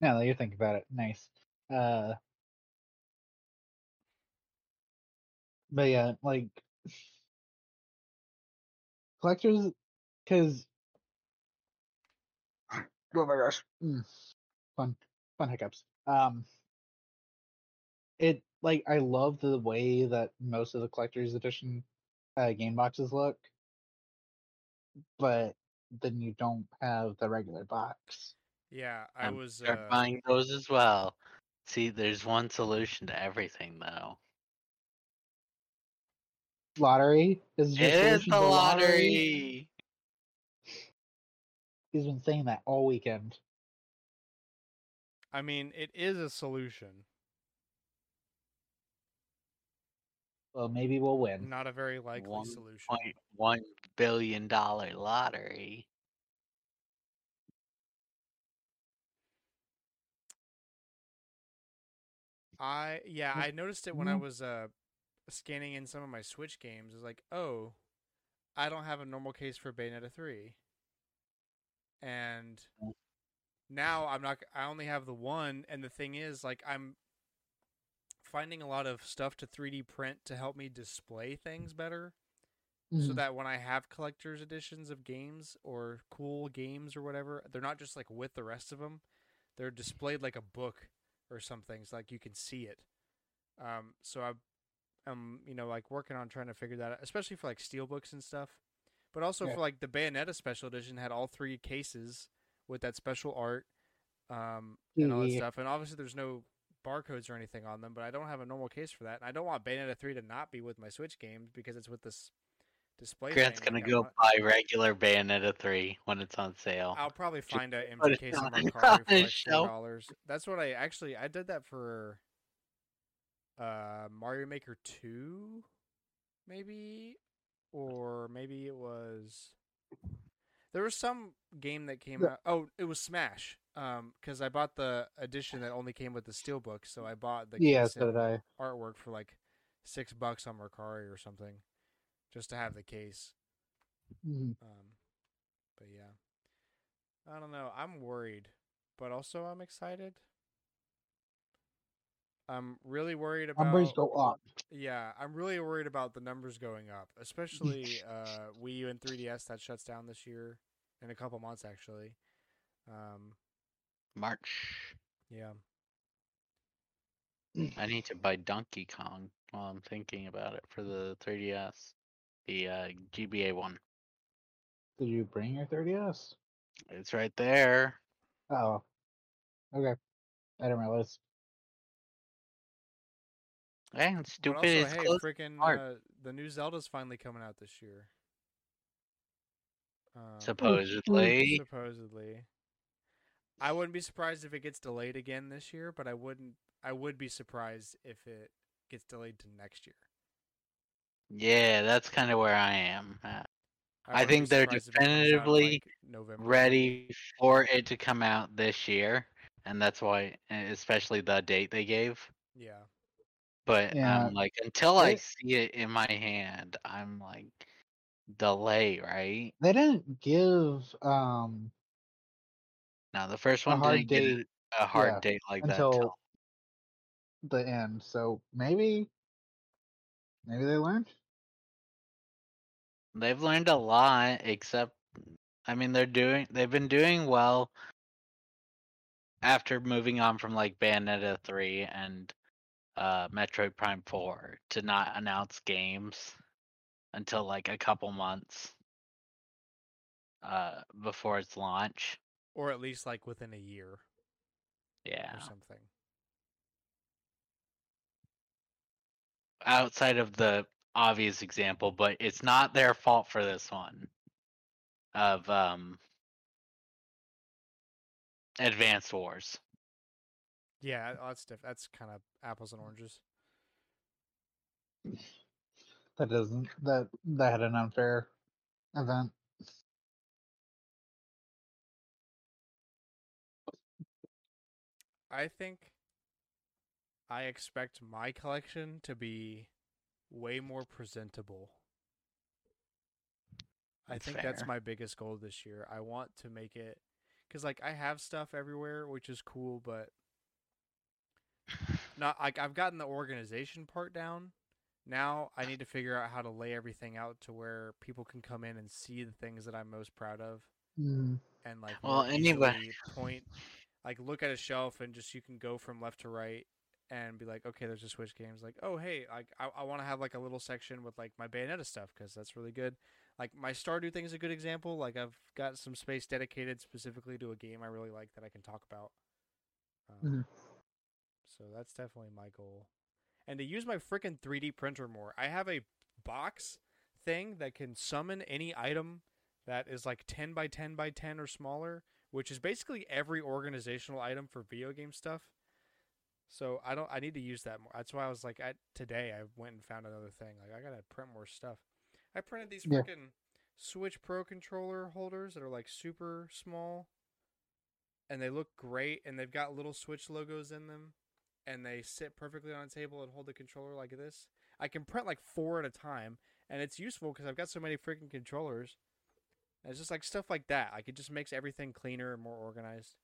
Now that you think about it, nice. Uh, but yeah, like collectors, because oh my gosh, mm, fun, fun hiccups. Um, it like I love the way that most of the collector's edition uh, game boxes look, but then you don't have the regular box. Yeah, I I'm was. Uh, buying those as well. See, there's one solution to everything, though. Lottery is your It is the to lottery. He's been saying that all weekend. I mean, it is a solution. Well, maybe we'll win. Not a very likely One solution. Point one billion dollar lottery. I yeah, Mm, I noticed it when I mhm. was uh scanning in some of my Switch games. is like, oh, I don't have a normal case for Bayonetta three, and Mm. now I'm not. I only have the one, and the thing is, like, I'm finding a lot of stuff to 3D print to help me display things better, so Mhm. that when I have collector's editions of games or cool games or whatever, they're not just like with the rest of them. They're displayed like a book or something, so like you can see it. Um, so I, I'm you know like working on trying to figure that out, especially for like steel books and stuff. But also Yeah. for like the Bayonetta special edition had all three cases with that special art, um, and all that Yeah. stuff. And obviously there's no barcodes or anything on them, but I don't have a normal case for that, and I don't want Bayonetta three to not be with my Switch games because it's with this display. Grant's gonna go want- buy regular Bayonetta 3 when it's on sale. I'll probably Just find a put empty case on on the- Mercari for like $4. That's what I actually I did that for uh Mario Maker two, maybe, or maybe it was there was some game that came Yeah. out. Oh, it was Smash. Um, because I bought the edition that only came with the steelbook, so I bought the Yeah, case so did I. artwork for like six bucks on Mercari or something, just to have the case. Mhm. Um, but yeah, I don't know. I'm worried, but also I'm excited. I'm really worried about. Numbers go up. Yeah, I'm really worried about the numbers going up, especially uh, Wii U and 3DS that shuts down this year in a couple months actually. Um, March. yeah. I need to buy Donkey Kong while I'm thinking about it for the 3DS. The uh, GBA one. Did you bring your 3DS? It's right there. Oh, okay. I didn't realize. Hey, But stupid also, is hey, close. freaking uh, the new Zelda's finally coming out this year. Um, supposedly. supposedly. I wouldn't be surprised if it gets delayed again this year, but I wouldn't. I would be surprised if it gets delayed to next year. Yeah, that's kind of where I am. at. I wouldn't think they're surprised if it comes out definitively like, Ready for it to come out this year, and that's why, especially the date they gave. Yeah. But Yeah. um, like until I see it in my hand, I'm like delay, right? They didn't give um Now the first one didn't get date, it- a hard yeah, date like that until until the end, so maybe maybe they learned. they've learned a lot. Except, I mean, they're doing they've been doing well after moving on from like Bayonetta three and uh Metroid Prime four to not announce games until like a couple months uh before its launch. Or at least like within a year Yeah. or something. outside of the obvious example, but it's not their fault for this one. Of um Advanced Wars. Yeah, oh, that's diff- that's kind of apples and mm. oranges. That doesn't that that had an unfair event. I think I expect my collection to be way more presentable. I think that's my biggest goal this year. I want to make it cuz like I have stuff everywhere, which is cool, but not like I've gotten the organization part down. Now I need to figure out how to lay everything out to where people can come in and see the things that I'm most proud of Mm, and like Well, more anybody- point like look at a shelf and just you can go from left to right and be like okay there's a switch games like oh hey like i, I want to have like a little section with like my bayonetta stuff because that's really good. Like my stardew thing is a good example. Like i've got some space dedicated specifically to a game i really like that i can talk about. Um, Mhm. So that's definitely my goal and to use my freaking 3d printer more i have a box thing that can summon any item that is like 10 by 10 by 10 or smaller, which is basically every organizational item for video game stuff. So I don't I need to use that more. That's why I was like I, today I went and found another thing. Like I got to print more stuff. I printed these Yeah. freaking Switch Pro controller holders that are like super small and they look great and they've got little Switch logos in them and they sit perfectly on a table and hold the controller like this. I can print like four at a time and it's useful because I've got so many freaking controllers. And It's just like stuff like that. Like it just makes everything cleaner and more organized.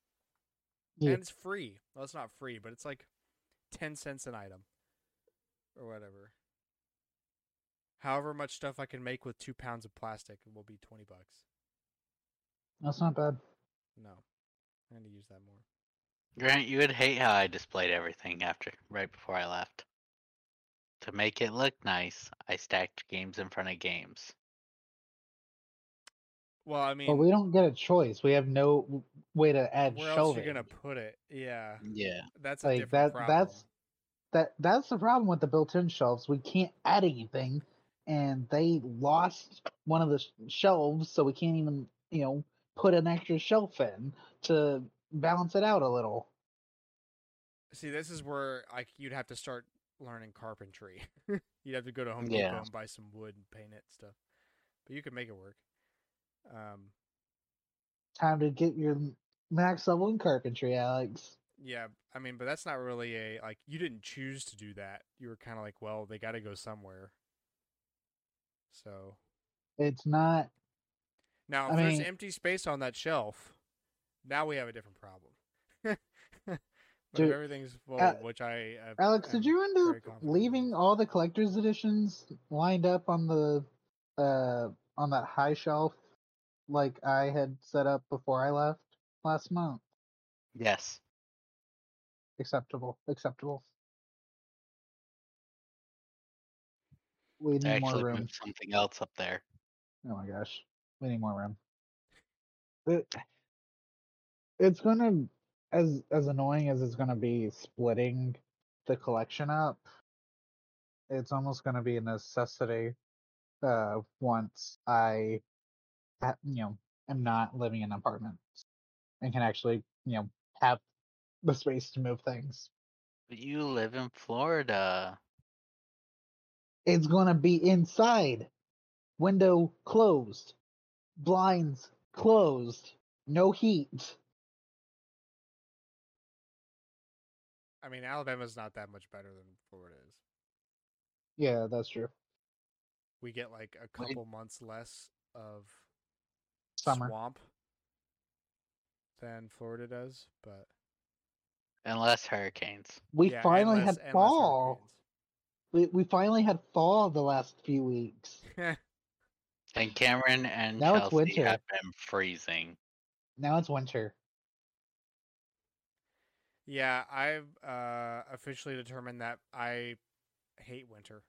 Yeah. And it's free. Well, it's not free, but it's like 10 cents an item or whatever. However much stuff I can make with two pounds of plastic will be 20 bucks. that's not bad. No. I need to use that more. Grant, you would hate how I displayed everything after right before I left. To make it look nice, I stacked games in front of games. Well, I mean, But we don't get a choice. We have no way to add where else shelving. you gonna put it? Yeah, Yeah. that's a like different that. problem. That's that. That's the problem with the built-in shelves. We can't add anything, and they lost one of the sh- shelves, so we can't even you know put an extra shelf in to balance it out a little. See, this is where like you'd have to start learning carpentry. you'd have to go to Home Yeah. Depot and buy some wood and paint it and stuff. But you could make it work. Um, Time to get your max level in carpentry, Alex. yeah, I mean, but that's not really a like you didn't choose to do that. You were kind of like, well, they got to go somewhere. So It's not. now, if I there's mean- empty space on that shelf, now we have a different problem. but Dude, if everything's full, uh, which I uh, Alex, did you end up leaving all the collector's editions lined up on the uh on that high shelf like I had set up before I left? last month. Yes. Acceptable. Acceptable. We I need more room. moved something else up there. Oh my gosh, we need more room. It, it's gonna, as as annoying as it's gonna be splitting the collection up. It's almost gonna be a necessity. Uh, once I, you know, am not living in apartments and can actually, you know, have the space to move things. But you live in Florida. It's gonna be inside. Window closed. Blinds closed. No heat. Mean, Alabama's not that much better than Florida is. Yeah, that's true. We get like a Wait. couple months less of Summer. swamp than Florida does, but And less hurricanes. We yeah, finally less- had fall. We we finally had fall the last few weeks. hurricanes. And Cameron and Now it's winter. have been freezing. Now it's winter. Yeah, I've uh, officially determined that I hate winter.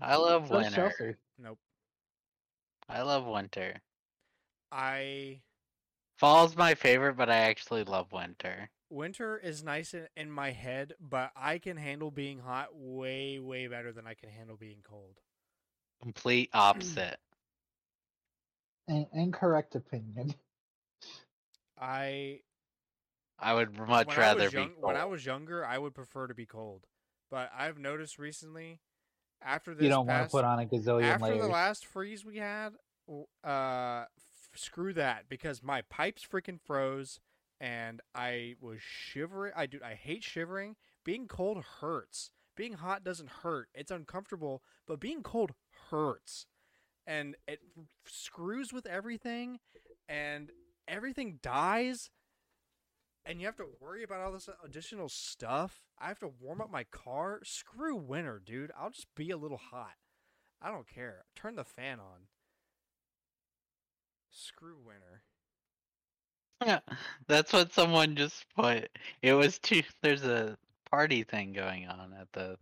I love So winter. Chelsea. Nope. I love winter. I Fall's my favorite, but I actually love winter. winter is nice in, in my head, but I can handle being hot way, way better than I can handle being cold. Complete opposite. An incorrect opinion. I I would much when rather was be cold. when I was younger, I would prefer to be cold. But I've noticed recently, after this You don't want to put on a gazillion after layers. the last freeze we had, uh, f- screw that because my pipes freaking froze and I was shivering. I do. I hate shivering. Being cold hurts. Being hot doesn't hurt. It's uncomfortable, but being cold hurts, and it f- screws with everything, and everything dies. And you have to worry about all this additional stuff. I have to warm up my car. Screw winter, dude. I'll just be a little hot. I don't care. Turn the fan on. Screw winter. Yeah. That's what someone just put. It was too. There's a party thing going on at the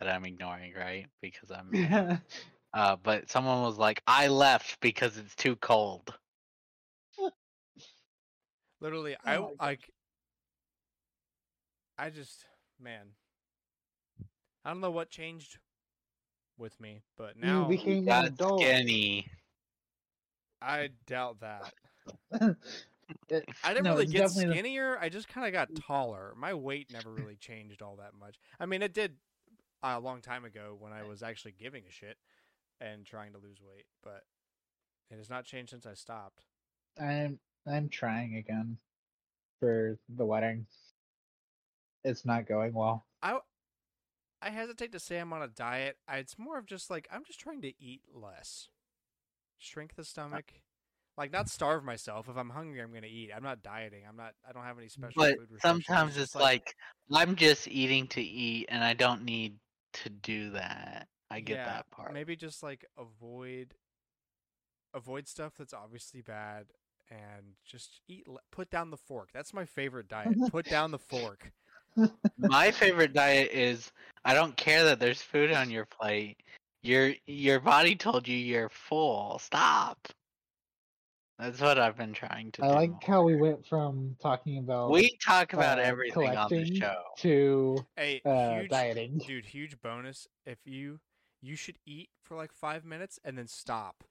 that I'm ignoring, right? Because I'm. Yeah. uh, but someone was like, "I left because it's too cold." Literally, Oh I like. I just, man. I don't know what changed with me, but You now became an Got adult. skinny. I doubt that. It- I didn't no, really get definitely the- skinnier. I just kind of got taller. My weight never really changed all that much. I mean, it did uh, a long time ago when I was actually giving a shit and trying to lose weight, but it has not changed since I stopped. I'm I'm trying again for the wedding. It's not going well. I I hesitate to say I'm on a diet. I, it's more of just like I'm just trying to eat less, shrink the uh stomach, like not starve myself. If I'm hungry, I'm gonna eat. I'm not dieting. I'm not. I don't have any special. But food restrictions. sometimes it's like, I'm just eating to eat, and I don't need to do that. I get yeah, that part. Maybe just like avoid avoid stuff that's obviously bad and just eat. Put down the fork. That's my favorite diet. Put down the fork. My favorite diet is I don't care that there's food on your plate. Your your body told you you're full. Stop. That's what I've been trying to I do. like how we went from talking about we talk about uh, everything on the show. to Hey, uh, huge dieting. dude huge bonus if you you should eat for like five minutes and then stop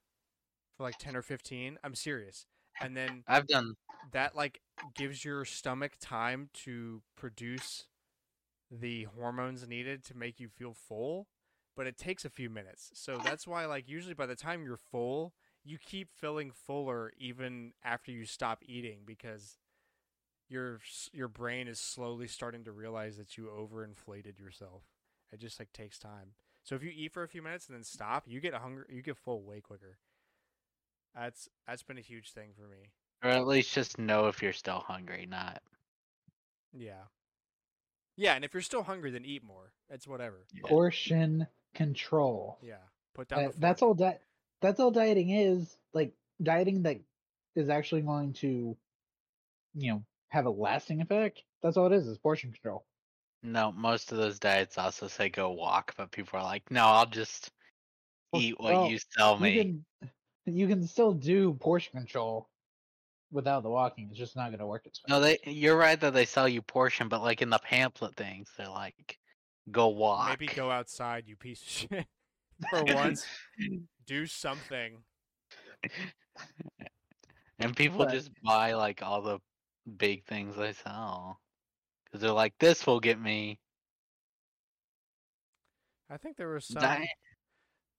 for like 10 or 15 i'm serious and then I've done that like gives your stomach time to produce the hormones needed to make you feel full but it takes a few minutes. So that's why like usually by the time you're full you keep feeling fuller even after you stop eating because your your brain is slowly starting to realize that you overinflated yourself. It just like takes time. So if you eat for a few minutes and then stop you get hungry you get full way quicker that's that's been a huge thing for me or at least just know if you're still hungry, not Yeah. Yeah, and if you're still hungry, then eat more. It's whatever. Yeah. portion control. Yeah. Put down the that's all di- that's all dieting is. Like dieting that is actually going to you know have a lasting effect. That's all it is. Is portion control. No, most of those diets also say go walk, but people are like, no, I'll just eat what well, you sell You me. can you can still do portion control without the walking. It's just not going to work as No, they. You're right that they sell you portion, but like in the pamphlet things, they're like, go walk. Maybe go outside, you piece of shit. For once, do something. and people But- just buy like all the big things they sell because they're like, this will get me. I think there was some. Di-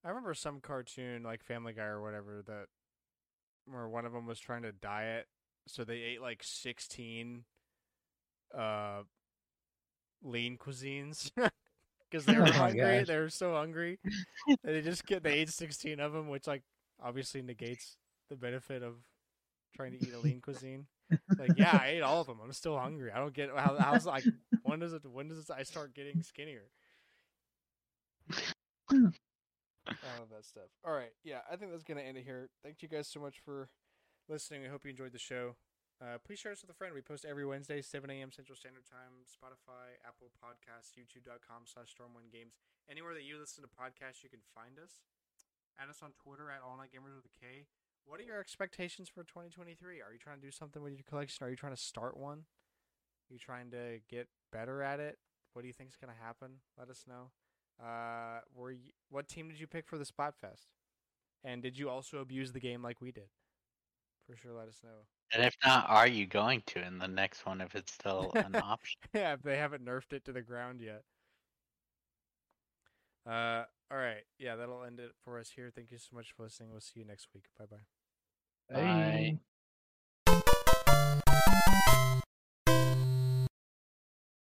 I remember some cartoon like Family Guy or whatever that where one of them was trying to diet, so they ate like sixteen uh lean cuisines because they Oh were my hungry. gosh. They were so hungry. that they just get they ate sixteen of them, which like obviously negates the benefit of trying to eat a lean cuisine. Like, yeah, I ate all of them. I'm still hungry. I don't get how how's like when does it when does I start getting skinnier? All of that stuff. All right, yeah, I think that's gonna end it here. Thank you guys so much for listening. I hope you enjoyed the show. Uh, please share us with a friend. We post every Wednesday, 7 a.m. Central Standard Time. Spotify, Apple Podcasts, YouTube.com slash Stormwind Games. Anywhere that you listen to podcasts, you can find us. Add us on Twitter at All Night Gamers with a K. What are your expectations for 2023? Are you trying to do something with your collection? Are you trying to start one? Are you trying to get better at it? What do you think is going to happen? Let us know. Uh, were you, what team did you pick for the Splatfest? And did you also abuse the game like we did? For sure, let us know. And if not, are you going to in the next one if it's still an option? yeah, if they haven't nerfed it to the ground yet. Uh, all right, yeah, that'll end it for us here. Thank you so much for listening. We'll see you next week. Bye bye. Bye.